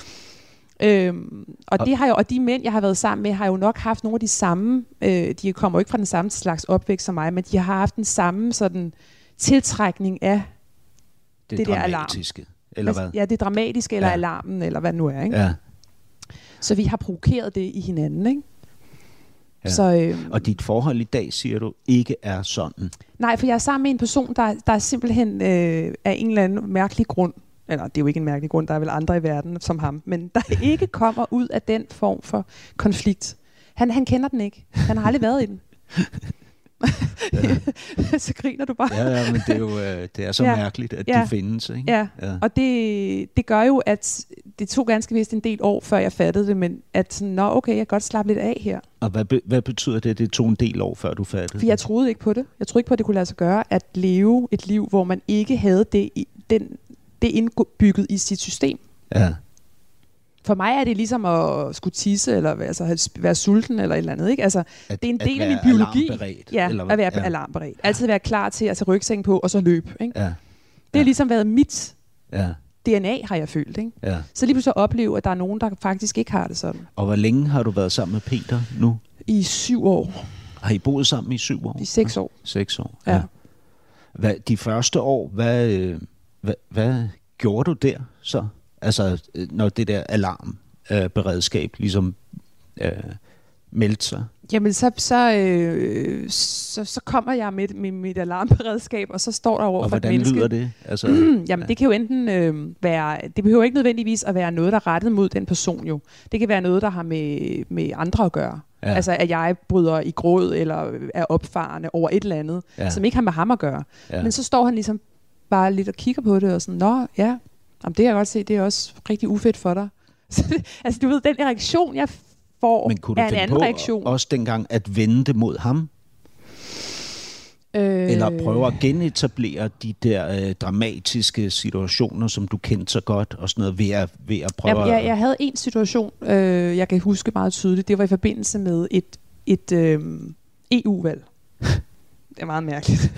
Øhm, og, det har jo, og de mænd, jeg har været sammen med, har jo nok haft nogle af de samme, øh, de kommer jo ikke fra den samme slags opvækst som mig, men de har haft den samme sådan tiltrækning af, Det, Det der alarm. dramatiske. Eller hvad? ja, det dramatiske, eller Ja. alarmen, eller hvad det nu er, ikke? Ja. Så vi har provokeret det i hinanden, ikke? Ja. Så, øh, Og dit forhold i dag, siger du, ikke er sådan. Nej, for jeg er sammen med en person, der, der er simpelthen øh, af en eller anden mærkelig grund, eller det er jo ikke en mærkelig grund, der er vel andre i verden som ham, men der ikke kommer ud af den form for konflikt. Han, han kender den ikke. Han har aldrig været i den. så griner du bare. Ja, ja, men det er jo øh, det er så Ja. mærkeligt, at Ja. de findes. Ikke? Ja, ja. og det, det gør jo, at det tog ganske vist en del år, før jeg fattede det, men at sådan, nå okay, jeg kan godt slappe lidt af her. Og hvad, be- hvad betyder det, at det tog en del år, før du fattede For jeg troede ikke på det. Jeg troede ikke på, at det kunne lade sig gøre at leve et liv, hvor man ikke havde det, i, den, det indbygget i sit system. Ja. For mig er det ligesom at skulle tisse, eller være- altså, være sulten, eller et eller andet. Ikke? Altså, At, det er en del af min biologi. Ja, eller hvad? at være ja. alarmberedt. Altid være klar til at tage rygsækken på, og så løbe. Ikke? Ja, Det har Ja. ligesom været mit ja, DNA, har jeg følt. Ikke? ja. Så lige pludselig opleve, at der er nogen, der faktisk ikke har det sådan. Og hvor længe har du været sammen med Peter nu? I syv år, Har I boet sammen i syv år? i seks år. Seks år, Ja. Hvad, de første år, hvad, øh, hvad, hvad gjorde du der så? Altså, øh, når det der alarmberedskab ligesom øh, meldte sig? Jamen, så, så, øh, så, så kommer jeg med, med mit alarmberedskab, og så står der over Og for et hvordan menneske. lyder det? Altså, Jamen, det kan jo enten øh, være, det behøver ikke nødvendigvis at være noget, der er rettet mod den person jo. Det kan være noget, der har med, med andre at gøre. Ja. Ja. Altså, at jeg bryder i gråd, eller er opfarende over et eller andet, Ja. ja. som ikke har med ham at gøre. ja. Ja. Men så står han ligesom bare lidt og kigger på det, og sådan, nå, ja, Jamen, det kan jeg godt se, det er også rigtig ufedt for dig. Så altså, du ved, den reaktion, jeg får, Men kunne du er en anden på reaktion. også dengang at vende det mod ham? øh, Eller prøve at genetablere de der øh, dramatiske situationer, som du kendte så godt, og sådan noget, ved at, ved at prøve Jeg, jeg, jeg havde en situation, øh, jeg kan huske meget tydeligt. Det var i forbindelse med et, et øh, EU-valg. Det er meget mærkeligt.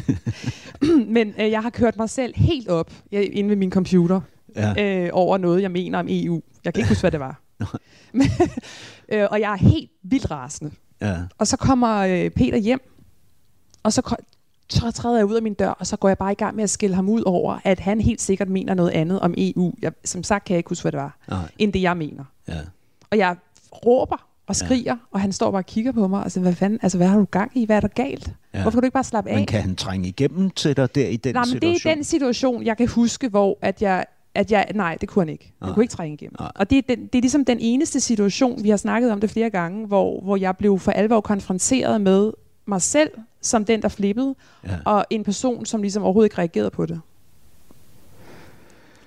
Men øh, jeg har kørt mig selv helt op jeg, inde ved min computer Ja, øh, over noget, jeg mener om EU. Jeg kan ikke huske, hvad det var. Men, øh, og jeg er helt vildt rasende. ja, Og så kommer øh, Peter hjem, og så, træder jeg ud af min dør, og så går jeg bare i gang med at skille ham ud over, at han helt sikkert mener noget andet om EU. Jeg, som sagt kan jeg ikke huske, hvad det var, nej, end det jeg mener. ja. Og jeg råber og skriger, ja. og han står bare og kigger på mig og siger, hvad fanden, altså hvad har du gang i? Hvad er der galt? Ja. Hvorfor kan du ikke bare slappe af? Men kan han trænge igennem til dig der i den Nej, men situation? det er den situation, jeg kan huske, hvor at jeg, at jeg nej, det kunne han ikke. Han Nej. kunne ikke trænge igennem. Nej. Og det er, den, det er ligesom den eneste situation, vi har snakket om det flere gange, hvor, hvor jeg blev for alvor konfronteret med mig selv, som den, der flippede, Ja. og en person, som ligesom overhovedet ikke reagerede på det.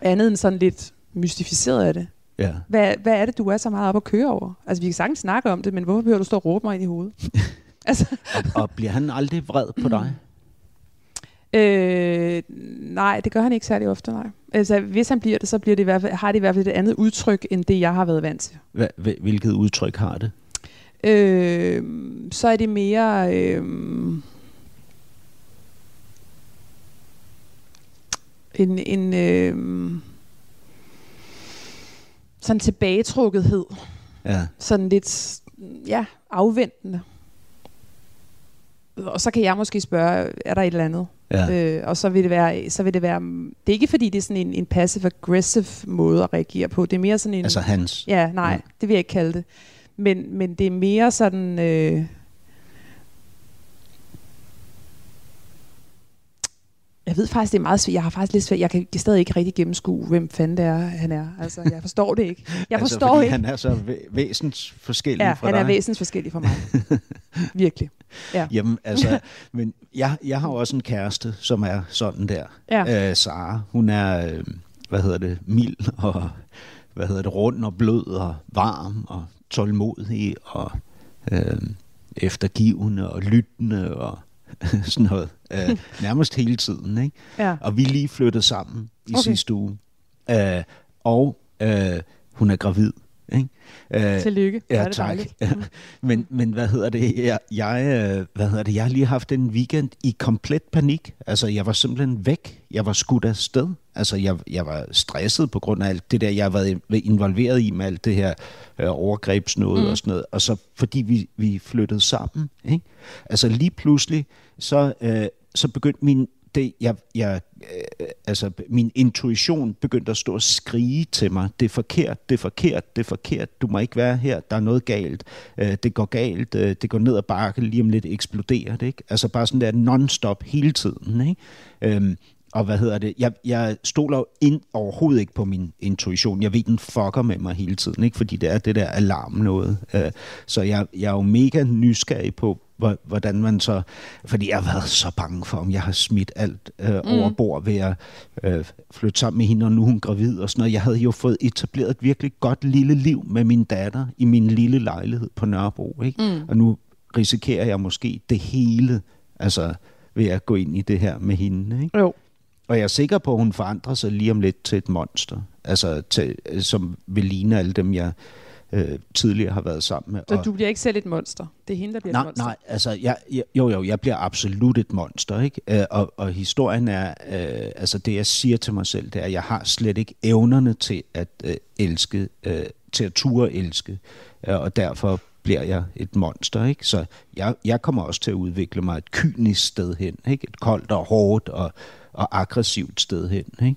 Andet end sådan lidt mystificeret af det. Ja. Hvad, hvad er det, du er så meget op at køre over? Altså, vi kan sagtens snakke om det, men hvorfor behøver du stå og råbe mig ind i hovedet? altså, Og, og bliver han aldrig vred på dig? øh, nej, det gør han ikke særlig ofte, nej. Altså, hvis han bliver det, så bliver det i hvert fald, har det i hvert fald et andet udtryk, end det, jeg har været vant til. Hva, hvil- hvilket udtryk har det? Øh, så er det mere... Øh, en, en øh, sådan tilbagetrukkethed. Ja, sådan lidt ja, afventende. Og så kan jeg måske spørge, er der et eller andet? ja. Øh, og så vil det være, så vil det være, det er ikke fordi, det er sådan en, en passive-aggressive måde at reagere på. Det er mere sådan en... Altså hans. Ja, nej, Ja. ja. det vil jeg ikke kalde det. Men, men det er mere sådan... Øh, jeg ved faktisk, det er meget svært. Jeg har faktisk lidt svært. Jeg kan stadig ikke rigtig gennemskue, hvem fanden det er, han er. Altså, jeg forstår det ikke. Jeg altså, forstår ikke. han er så væ- væsens forskellig Ja, fra han dig. er væsentligt forskellig fra mig. Virkelig. Ja. Jamen, altså, men jeg, jeg har også en kæreste, som er sådan der. Ja. Øh, Sara, hun er, øh, hvad hedder det, mild og, hvad hedder det, rund og blød og varm og tålmodig og øh, eftergivende og lyttende og sådan noget. Øh, nærmest hele tiden, ikke? Ja. Og vi er lige flyttet sammen i okay. Sidste uge. Øh, og øh, hun er gravid, ikke? Øh, Tillykke. Ja, det tak. men, men hvad hedder det? Jeg, jeg, øh, hvad hedder det? Jeg har lige haft en weekend i komplet panik. Altså, jeg var simpelthen væk. Jeg var skudt af sted. Altså, jeg, jeg var stresset på grund af alt det der, jeg har været involveret i med alt det her øh, overgrebsnåde mm. og sådan noget. Og så fordi vi, vi flyttede sammen. Ikke? Altså, lige pludselig, så, øh, så begyndte min det, jeg, jeg, øh, altså, min intuition begyndte at stå og skrige til mig. Det er forkert, det er forkert, det er forkert. Du må ikke være her, der er noget galt. Øh, det går galt, øh, det går ned ad bakke, lige om lidt eksploderer det. Ikke? Altså bare sådan der non-stop hele tiden. Ikke? Øhm, og hvad hedder det? Jeg, jeg stoler jo ind overhovedet ikke på min intuition. Jeg ved, den fucker med mig hele tiden, ikke? fordi det er det der alarm noget. Øh, så jeg, jeg er jo mega nysgerrig på, hvordan man så... Fordi jeg har været så bange for, om jeg har smidt alt øh, mm. over bord ved at øh, flytte sammen med hende, og nu er hun gravid og sådan noget. Jeg havde jo fået etableret et virkelig godt lille liv med min datter i min lille lejlighed på Nørrebro. Ikke? Mm. Og nu risikerer jeg måske det hele, altså ved at gå ind i det her med hende. Ikke? Jo. Og jeg er sikker på, at hun forandrer sig lige om lidt til et monster. Altså, til, som vil ligne alle dem, jeg øh, tidligere har været sammen med. Så og, du bliver ikke selv et monster. Det er hende, der bliver et nej, monster. nej, altså, jeg, jeg, jo, jo, jeg bliver absolut et monster, ikke? Øh, og, og historien er, øh, altså det jeg siger til mig selv, det er, at jeg har slet ikke evnerne til at øh, elske, øh, til at ture elske, øh, og derfor bliver jeg et monster, ikke? Så jeg, jeg kommer også til at udvikle mig et kynisk sted hen, ikke? Et koldt og hårdt og, og aggressivt sted hen, ikke?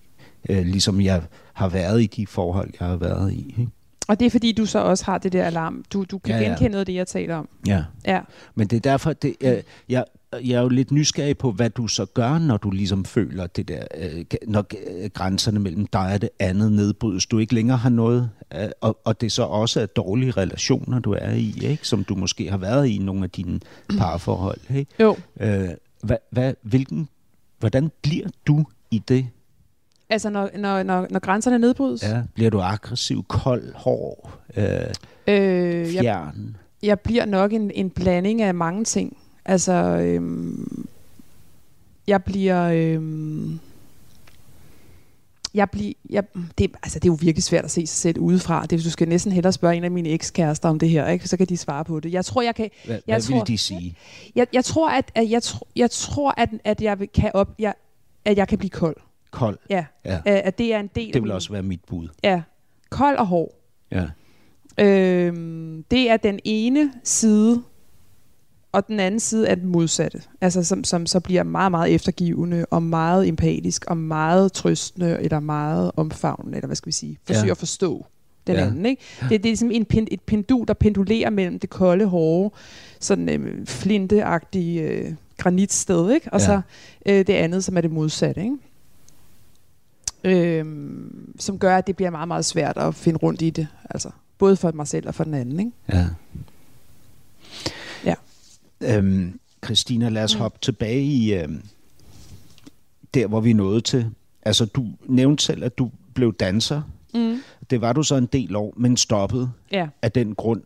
Øh, ligesom jeg har været i de forhold, jeg har været i, ikke? Og det er fordi, du så også har det der alarm. Du, du kan Ja, ja, genkende noget af det, jeg taler om. Ja. Ja. Men det er derfor, det, øh, jeg, jeg er jo lidt nysgerrig på, hvad du så gør, når du ligesom føler det der, øh, når øh, grænserne mellem dig og det andet nedbrydes. Du ikke længere har noget, øh, og, og det så også er dårlige relationer, du er i, ikke? som du måske har været i i nogle af dine parforhold. Ikke? Jo. Øh, hvad, hvad, hvilken, hvordan bliver du i det? Altså, når, når, når, når grænserne nedbrydes. Ja, bliver du aggressiv, kold, hård, øh, Øh, jeg, fjern? jeg bliver nok en, en blanding af mange ting. Altså, øhm, jeg bliver... Øhm, jeg bliver, jeg, det, altså, det er jo virkelig svært at se sig selv udefra. Det, du skal næsten hellere spørge en af mine ekskærester om det her, ikke? så kan de svare på det. Jeg tror, jeg kan... Hvad, jeg hvad tror- vil de sige? Jeg, jeg tror, at, at jeg, jeg tror, at, at jeg kan op, jeg, at jeg kan blive kold. Kold? Ja. Ja. At, det er en del Det af vil min- også være mit bud. Ja. Kold og hård. Ja. Øhm, det er den ene side, og den anden side er den modsatte. Altså som, som så bliver meget, meget eftergivende, og meget empatisk, og meget trøstende, eller meget omfavnende, eller hvad skal vi sige, forsøger Ja. at forstå den Ja. anden. Ikke? Det, det er ligesom en pen, et pendul, der pendulerer mellem det kolde, hårde, sådan øh, flinteagtige øh, granitsted, ikke? og Ja. så øh, det andet, som er det modsatte. Ikke? Øhm, som gør, at det bliver meget, meget svært at finde rundt i det. Altså, både for mig selv og for den anden. Ikke? Ja. Ja. Øhm, Christina, lad os Mm. hoppe tilbage i øhm, der, hvor vi nåede til. Altså, du nævnte selv, at du blev danser. Mm. Det var du så en del år, men stoppede Ja. af den grund,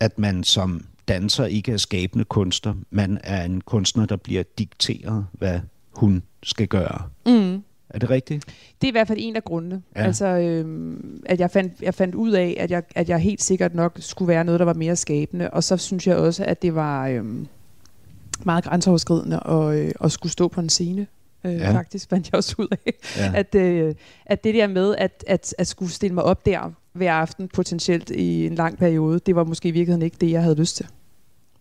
at man som danser ikke er skabende kunstner. Man er en kunstner, der bliver dikteret, hvad hun skal gøre. Mm. Er det rigtigt? Det er i hvert fald en af grundene. Ja. Altså, øhm, at jeg fandt, jeg fandt ud af, at jeg, at jeg helt sikkert nok skulle være noget, der var mere skabende. Og så synes jeg også, at det var øhm, meget grænseoverskridende at, øh, at skulle stå på en scene. Øh, ja. Faktisk fandt jeg også ud af, Ja. at, øh, at det der med at, at, at skulle stille mig op der hver aften, potentielt i en lang periode, det var måske i virkeligheden ikke det, jeg havde lyst til.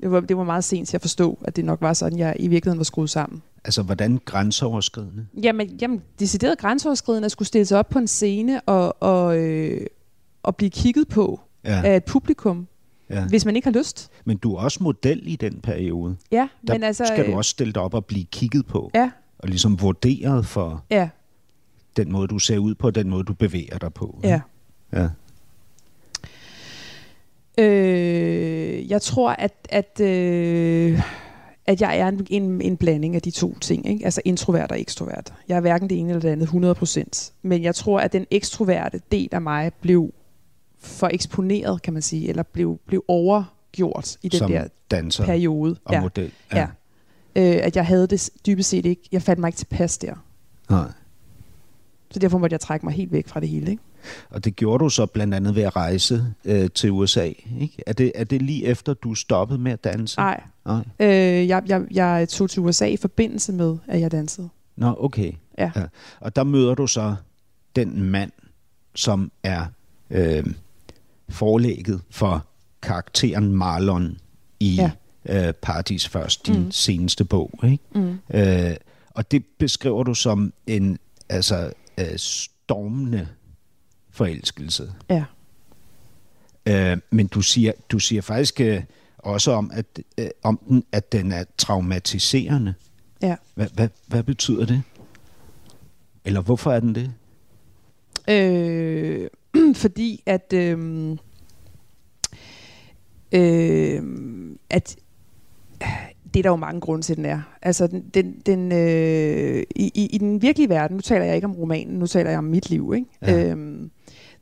Det var, det var meget sent til at forstå, at det nok var sådan, jeg i virkeligheden var skruet sammen. Altså, hvordan grænseoverskridende? Jamen, jamen decideret grænseoverskridende at skulle stille sig op på en scene og, og, øh, og blive kigget på Ja, af et publikum, ja. hvis man ikke har lyst. Men du er også model i den periode. Ja, Der men altså... skal du øh, også stille dig op og blive kigget på. Ja, Og ligesom vurderet for ja, den måde, du ser ud på, og den måde, du bevæger dig på. ja. ja. Øh, jeg tror, at, at, øh, at jeg er en, en, en blanding af de to ting. Ikke? Altså introvert og ekstrovert. Jeg er hverken det ene eller det andet 100%. Men jeg tror, at den ekstroverte del af mig blev for eksponeret, kan man sige, eller blev, blev overgjort i den Som der danser periode. og Ja. model. Ja. Øh, at jeg havde det dybest set ikke. Jeg fandt mig ikke tilpas der. Nej. Så derfor måtte jeg trække mig helt væk fra det hele. Ikke? Og det gjorde du så blandt andet ved at rejse øh, til USA. Ikke? Er, det, er det lige efter, du stoppede med at danse? Nej, Nej. øh, jeg, jeg, jeg tog til USA i forbindelse med, at jeg dansede. Nå, okay. Ja. ja. Og der møder du så den mand, som er øh, forlægget for karakteren Marlon i Ja. øh, Paradis Først, din mm. Seneste bog. Ikke? Mm. Øh, og det beskriver du som en altså, øh, stormende forelskelse. Ja. Øh, men du siger, du siger faktisk øh, også om, at, øh, om den, at den er traumatiserende. Ja. Hvad, hvad, hvad betyder det? Eller hvorfor er den det? Øh, fordi at, øh, øh, at det er der jo mange grunde til, den er. Altså, den, den, den, øh, i, i, i den virkelige verden, nu taler jeg ikke om romanen, nu taler jeg om mit liv, ikke? Ja. Øhm,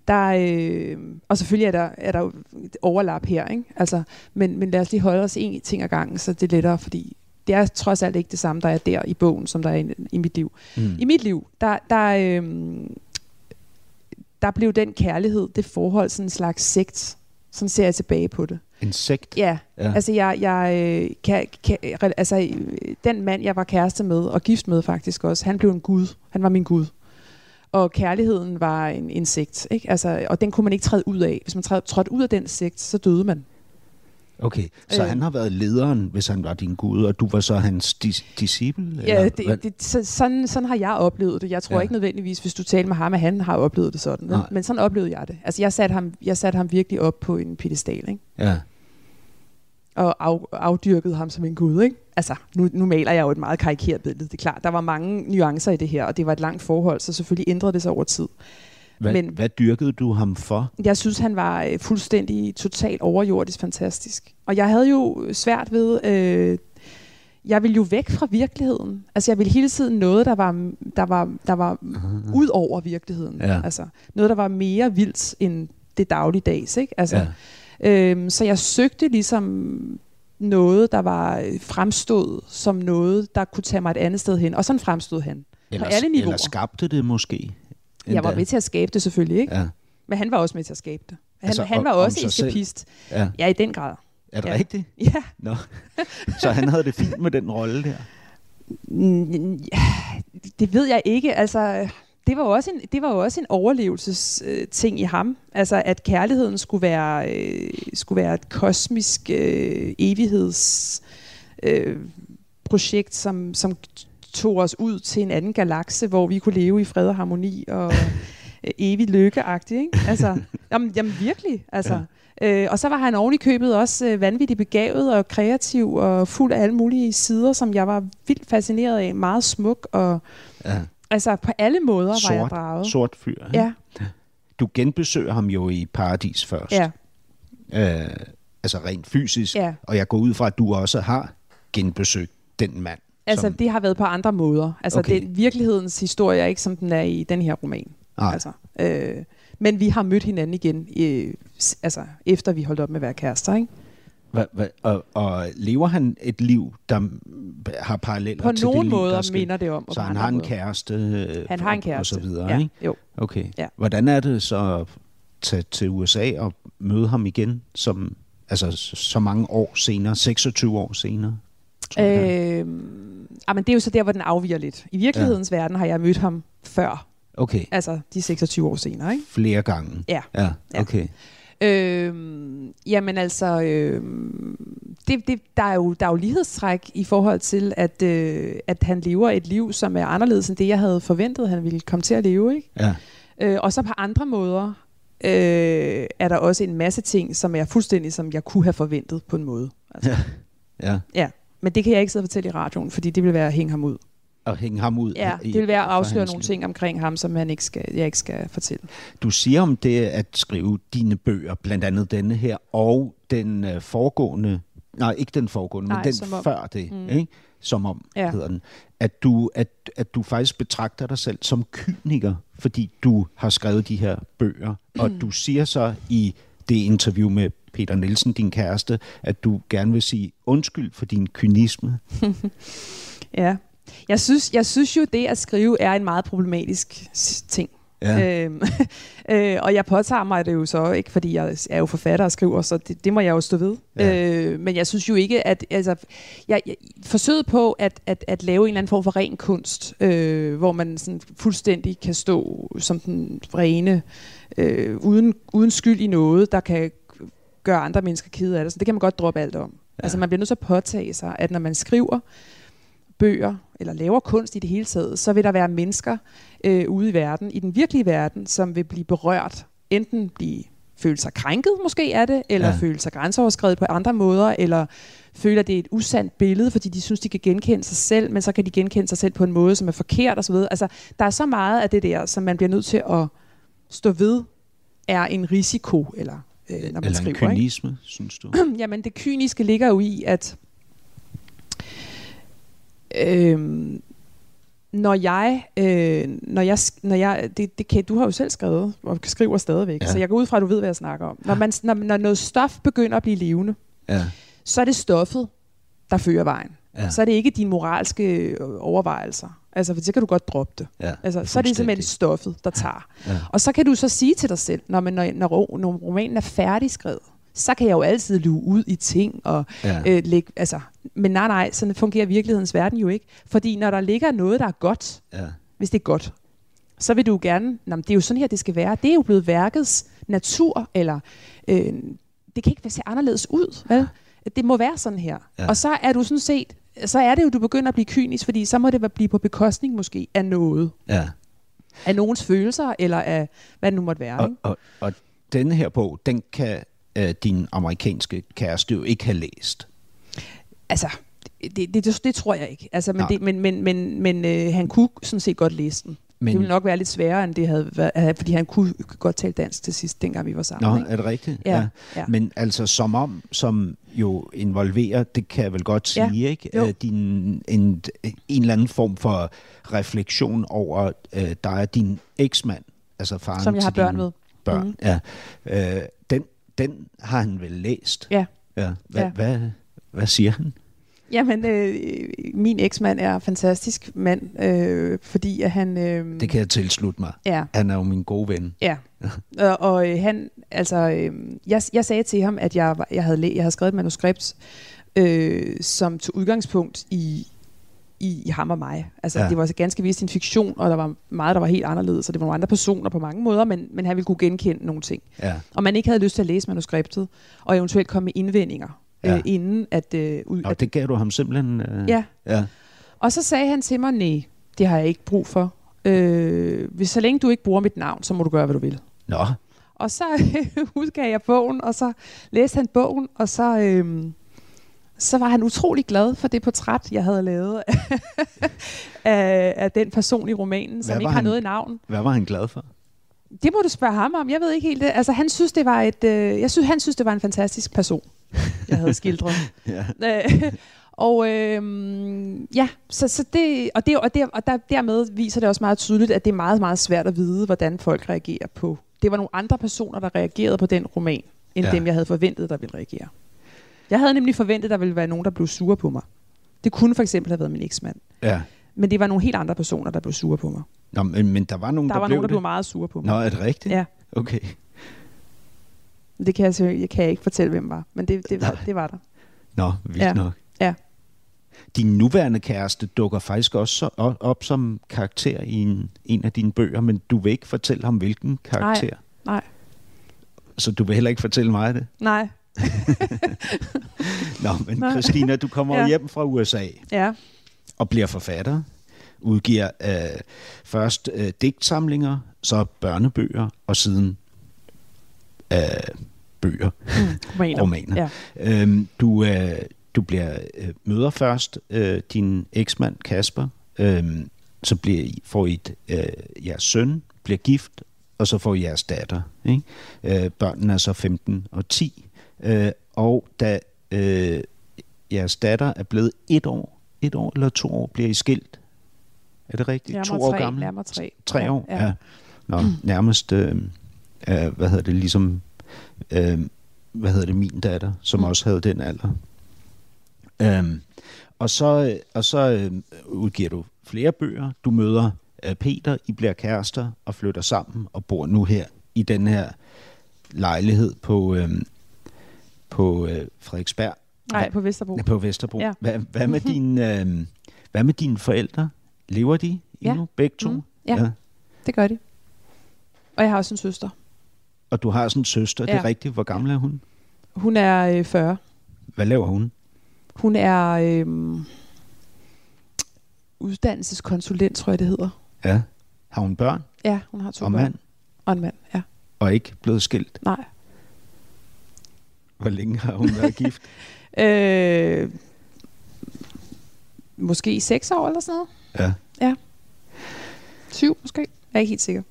der, øh, og selvfølgelig er der, er der jo et overlap her, ikke? Altså, men, men lad os lige holde os en ting ad gangen, så det er lettere, fordi det er trods alt ikke det samme, der er der i bogen, som der er i, i mit liv. Mm. I mit liv, der, der, øh, der blev den kærlighed, det forhold, sådan en slags sekt. Sådan ser jeg tilbage på det. En sekt? Ja, Ja. altså jeg, jeg øh, kan, kan, altså øh, den mand, jeg var kæreste med, og gift med faktisk også, han blev en gud. Han var min gud. Og kærligheden var en insekt, ikke? Altså, og den kunne man ikke træde ud af. Hvis man træd, trådte ud af den sekt, så døde man. Okay, så Øh. han har været lederen, hvis han var din gud, og du var så hans dis- disciple? Ja, eller det, det, så, sådan, sådan har jeg oplevet det. Jeg tror Ja. ikke nødvendigvis, hvis du taler med ham, at han har oplevet det sådan. Nej. Men sådan oplevede jeg det. Altså jeg satte ham, jeg satte ham virkelig op på en pedestal, ikke? Ja. og af, afdyrkede ham som en gud. Ikke? Altså, nu, nu maler jeg jo et meget karikeret billede. Det er klart, der var mange nuancer i det her, og det var et langt forhold, så selvfølgelig ændrede det sig over tid. Hvad, Men- hvad dyrkede du ham for? Jeg synes, han var øh, fuldstændig totalt overjordisk fantastisk. Og jeg havde jo svært ved... Øh, jeg ville jo væk fra virkeligheden. Altså, jeg ville hele tiden noget, der var, der var, der var ud over virkeligheden. Ja. Altså, noget, der var mere vildt end det dagligdags. Ikke? Altså, Ja. Øhm, så jeg søgte ligesom noget, der var øh, fremstod som noget, der kunne tage mig et andet sted hen. Og sådan fremstod han. Eller, alle niveauer. eller skabte det måske? Jeg var med til at skabe det selvfølgelig, ikke? Ja. Men han var også med til at skabe det. Han, Altså, han var om også escapist. ja. Ja, i den grad. Er det Ja. rigtigt? Ja. Nå. Så han havde det fint med den rolle der? Det ved jeg ikke. Altså, det var jo også en, det var jo også en overlevelsesting i ham. Altså, at kærligheden skulle være, øh, skulle være et kosmisk øh, evigheds øh, projekt, som, som tog os ud til en anden galakse, hvor vi kunne leve i fred og harmoni og øh, evig lykkeagtigt. Ikke? Altså, jamen, jamen virkelig. Altså. Øh, og så var han oven i købet også øh, vanvittigt begavet og kreativ og fuld af alle mulige sider, som jeg var vildt fascineret af. Meget smuk og Ja. altså på alle måder var jeg Sort, draget. sort fyr. ikke? Ja, Du genbesøger ham jo i Paradis først. ja, Øh, altså rent fysisk. ja. Og jeg går ud fra, at du også har genbesøgt den mand. Altså som, det har været på andre måder. Altså Okay. det, virkelighedens historie er ikke som den er i den her roman. Nej. Altså, øh, men vi har mødt hinanden igen, øh, altså efter vi holdt op med at være kærester. Ikke? Hva, hva, og, og lever han et liv, der har paralleller På til det liv, der måder skal- minder det om. Så han har en måder. kæreste, øh, Han har en kæreste. og så videre, ja, ikke? Jo. Okay. Ja. Hvordan er det så at tage til USA og møde ham igen, som, altså så- mange år senere, 26 år senere? er? Øh, ah, men det er jo så der, hvor den afviger lidt. I virkelighedens ja. verden har jeg mødt ham før, Okay, altså de 26 år senere. Ikke? flere gange. Ja. Ja, Ja. okay. Øh, jamen altså, øh, det, det, der, er jo, der er jo lighedstræk i forhold til, at, øh, at han lever et liv, som er anderledes end det, jeg havde forventet, han ville komme til at leve. Ikke? Ja. Øh, og så på andre måder øh, er der også en masse ting, som er fuldstændig, som jeg kunne have forventet på en måde. Altså, ja. ja. Men det kan jeg ikke sidde og fortælle i radioen, fordi det vil være at hænge ham ud. Og hænge ham ud. Ja, i- det vil være at afsløre nogle liv. ting omkring ham, som han ikke skal, jeg ikke skal fortælle. Du siger om det at skrive dine bøger, blandt andet denne her, og den øh, foregående, nej ikke den foregående, Nej, men den om. før det, Mm. mm. ikke? som om Ja. hedder den, at du, at, at du faktisk betragter dig selv som kyniker, fordi du har skrevet de her bøger, og du siger så i det interview med Peter Nielsen, din kæreste, at du gerne vil sige undskyld for din kynisme. Ja. Jeg synes, jeg synes jo, det at skrive er en meget problematisk ting. Ja. Øhm, øh, og jeg påtager mig det jo så, ikke fordi jeg er jo forfatter og skriver, så det, det må jeg jo stå ved. Ja. Øh, men jeg synes jo ikke, at altså, jeg, jeg, forsøget på at, at, at lave en eller anden form for ren kunst, øh, hvor man sådan fuldstændig kan stå som den rene, øh, uden, uden skyld i noget, der kan gøre andre mennesker kede af det. Så det kan man godt droppe alt om. Ja. Altså man bliver nødt til at påtage sig, at når man skriver bøger, eller laver kunst i det hele taget, så vil der være mennesker øh, ude i verden, i den virkelige verden, som vil blive berørt. Enten blive føle sig krænket måske af det, eller Ja. føle sig grænseoverskrevet på andre måder, eller føle, at det er et usandt billede, fordi de synes, de kan genkende sig selv, men så kan de genkende sig selv på en måde, som er forkert osv. Altså, der er så meget af det der, som man bliver nødt til at stå ved, er en risiko, eller øh, når man Eller en skriver. Ikke? kynisme, synes du? Jamen, det kyniske ligger jo i, at Øhm, når jeg, øh, når jeg, når jeg det, det kan, du har jo selv skrevet, og skriver stadigvæk, Ja. så jeg går ud fra, at du ved, hvad jeg snakker om. Når, man, når, når noget stof begynder at blive levende, Ja. så er det stoffet, der fører vejen. Ja. Så er det ikke dine moralske øh, overvejelser. Altså, for så kan du godt droppe det. Ja, Altså, så er det simpelthen stoffet, der tager. Ja. Og så kan du så sige til dig selv, når, man, når, når romanen er færdigskrevet, så kan jeg jo altid luge ud i ting og Ja. øh, lægge, altså, men nej, nej, sådan fungerer virkelighedens verden jo ikke. Fordi når der ligger noget, der er godt, Ja. hvis det er godt, så vil du gerne, Nå, det er jo sådan her, det skal være. Det er jo blevet værkets natur, eller øh, det kan ikke se anderledes ud, vel? Det må være sådan her. Ja. Og så er du sådan set, så er det jo, du begynder at blive kynisk, fordi så må det være- blive på bekostning måske af noget. ja. Af nogens følelser, eller af hvad det nu måtte være. Og, Ikke? og, og denne her bog, den kan øh, din amerikanske kæreste jo ikke have læst. Altså, det, det, det, det tror jeg ikke. Altså, men, Nej. det, men, men, men, men øh, han kunne sådan set godt læse den. Men- det ville nok være lidt sværere, end det havde været, fordi han kunne godt tale dansk til sidst, dengang vi var sammen. Nå, ikke? er det rigtigt? Ja, ja. Men altså som om, som jo involverer, det kan jeg vel godt sige, Ja, ikke? jo. Øh, Din, en, en eller anden form for refleksion over øh, dig og din eksmand, altså faren Som jeg har til børn med. Børn, Mhm. ja. Øh, den, den har han vel læst? Ja. ja. Hvad, Ja. Hvad, hvad siger han? Jamen, øh, min eksmand er en fantastisk mand, øh, fordi at han... Øh, Det kan jeg tilslutte mig. Ja, Han er jo min gode ven. ja. og, og øh, han, altså, øh, jeg, jeg sagde til ham, at jeg, jeg, havde, jeg havde skrevet et manuskript, øh, som tog udgangspunkt i, i, i ham og mig. Altså, Ja. det var altså ganske vist en fiktion, og der var meget, der var helt anderledes, og det var nogle andre personer på mange måder, men, men han ville kunne genkende nogle ting. Ja. Og man ikke havde lyst til at læse manuskriptet, og eventuelt komme med indvendinger, Ja. øh, inden at... Øh, ud, Og at det gav du ham simpelthen? Øh, ja, ja. Og så sagde han til mig, nej, det har jeg ikke brug for. Øh, hvis så længe du ikke bruger mit navn, så må du gøre, hvad du vil. Nå, Og så udgav jeg bogen, og så læste han bogen, og så, øh, så var han utrolig glad for det portræt, jeg havde lavet af, af den person i romanen, som ikke har han? noget i navn. hvad var han glad for? Det må du spørge ham om. Jeg ved ikke helt det. Altså, han synes, det var et, øh, jeg synes, han synes, det var en fantastisk person, jeg havde skildret. Ja. Øh, og øh, ja, så, så det, og, det, og, det, og der, dermed viser det også meget tydeligt, at det er meget, meget svært at vide, hvordan folk reagerer på. Det var nogle andre personer, der reagerede på den roman, end ja. dem, jeg havde forventet, der ville reagere. Jeg havde nemlig forventet, at der ville være nogen, der blev sure på mig. Det kunne for eksempel have været min eksmand. Ja. Men det var nogle helt andre personer, der blev sure på mig. Nå, men, men der var nogen, Der, der, var blev nogen, der det? blev meget sure på mig. Nå, er det rigtigt? Ja. Okay. Det kan jeg, selvfølgelig- kan jeg ikke fortælle, hvem var. Men det, det, var, Nej. det var der. Nå, vildt Ja. nok. Ja. Din nuværende kæreste dukker faktisk også så op, som karakter i en, en af dine bøger, men du vil ikke fortælle ham, hvilken karakter. Nej. Så du vil heller ikke fortælle mig det? Nej. Nå, men Nej. Christina, du kommer ja. Hjem fra USA Ja. og bliver forfatter. Udgiver øh, først øh, digtsamlinger, så børnebøger, og siden øh, bøger. Romaner. Romaner. Ja. Øhm, du, øh, du bliver øh, møder først øh, din eksmand Kasper, øhm, så bliver I, får I et, øh, jeres søn, bliver gift, og så får I jeres datter. Ikke? Øh, børnene er så 15 og 10, øh, og da øh, jeres datter er blevet et år, et år eller to år, bliver I skilt. Er det rigtigt? Nærmere to år tre, gammel? nærmere tre. Tre år? ja. ja. Nå, nærmest, øh, øh, hvad hedder det, ligesom, øh, hvad hedder det, min datter, som mm. Også havde den alder. Øhm, og så, og så øh, udgiver du flere bøger. Du møder øh, Peter, I bliver kærester og flytter sammen og bor nu her i den her lejlighed på, øh, på øh, Frederiksberg. Nej, på Vesterbro. På Vesterbro. Ja. Hvad, hvad, med dine, øh, hvad med dine forældre? Lever de endnu, begge to? Mm, ja. ja, det gør de. Og jeg har også en søster. Og du har sådan en søster, det er Ja. rigtigt. Hvor gammel er hun? Hun er øh, 40. Hvad laver hun? Hun er øh, uddannelseskonsulent, tror jeg det hedder. Ja. Har hun børn Ja, hun har to og børn. mand, Og en mand, ja. og ikke blevet skilt? Nej. Hvor længe har hun været gift? Øh, måske i seks år eller sådan noget. Ja. Syv måske. Jeg er ikke helt sikker.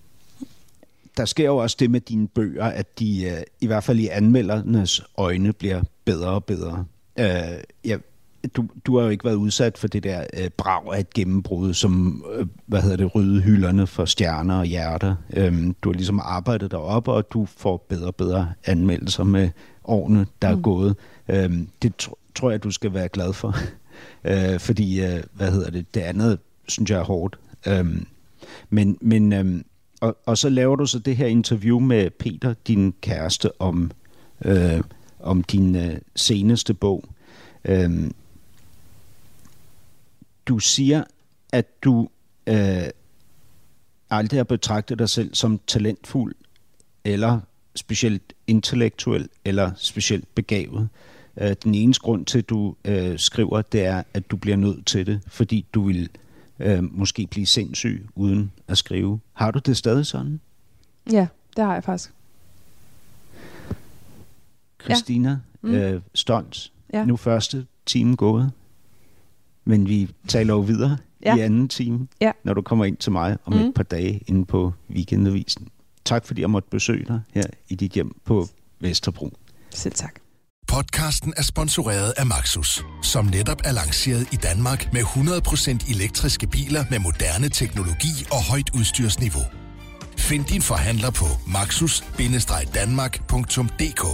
Der sker jo også det med dine bøger, at de øh, i hvert fald i anmeldernes øjne bliver bedre og bedre. Øh, jeg, du, du har jo ikke været udsat for det der øh, brag af et gennembrud, som, øh, hvad hedder det, rydde hylderne for stjerner og hjerter. Øhm, du har ligesom arbejdet derop, og du får bedre og bedre anmeldelser med årene, der mm. er gået. Øhm, det tr- tror jeg, du skal være glad for. øh, fordi, øh, hvad hedder det, det andet, synes jeg er hårdt. Øhm, men, men øhm, og, og så laver du så det her interview med Peter, din kæreste, om, øh, om din øh, seneste bog. Øhm, du siger, at du øh, aldrig har betragtet dig selv som talentfuld, eller specielt intellektuel, eller specielt begavet. Øh, den eneste grund til, at du øh, skriver, det er, at du bliver nødt til det, fordi du vil øh, måske blive sindssyg uden at skrive. Har du det stadig sådan? Ja, det har jeg faktisk. Christina ja. mm. øh, Stons, Ja. nu første time gået, men vi taler jo videre Ja. i anden time, Ja. når du kommer ind til mig om Mm. et par dage inde på Weekendavisen. Tak fordi jeg måtte besøge dig her i dit hjem på Vesterbro. Selv tak. Podcasten er sponsoreret af Maxus, som netop er lanceret i Danmark med 100% elektriske biler med moderne teknologi og højt udstyrsniveau. Find din forhandler på maxus-danmark.dk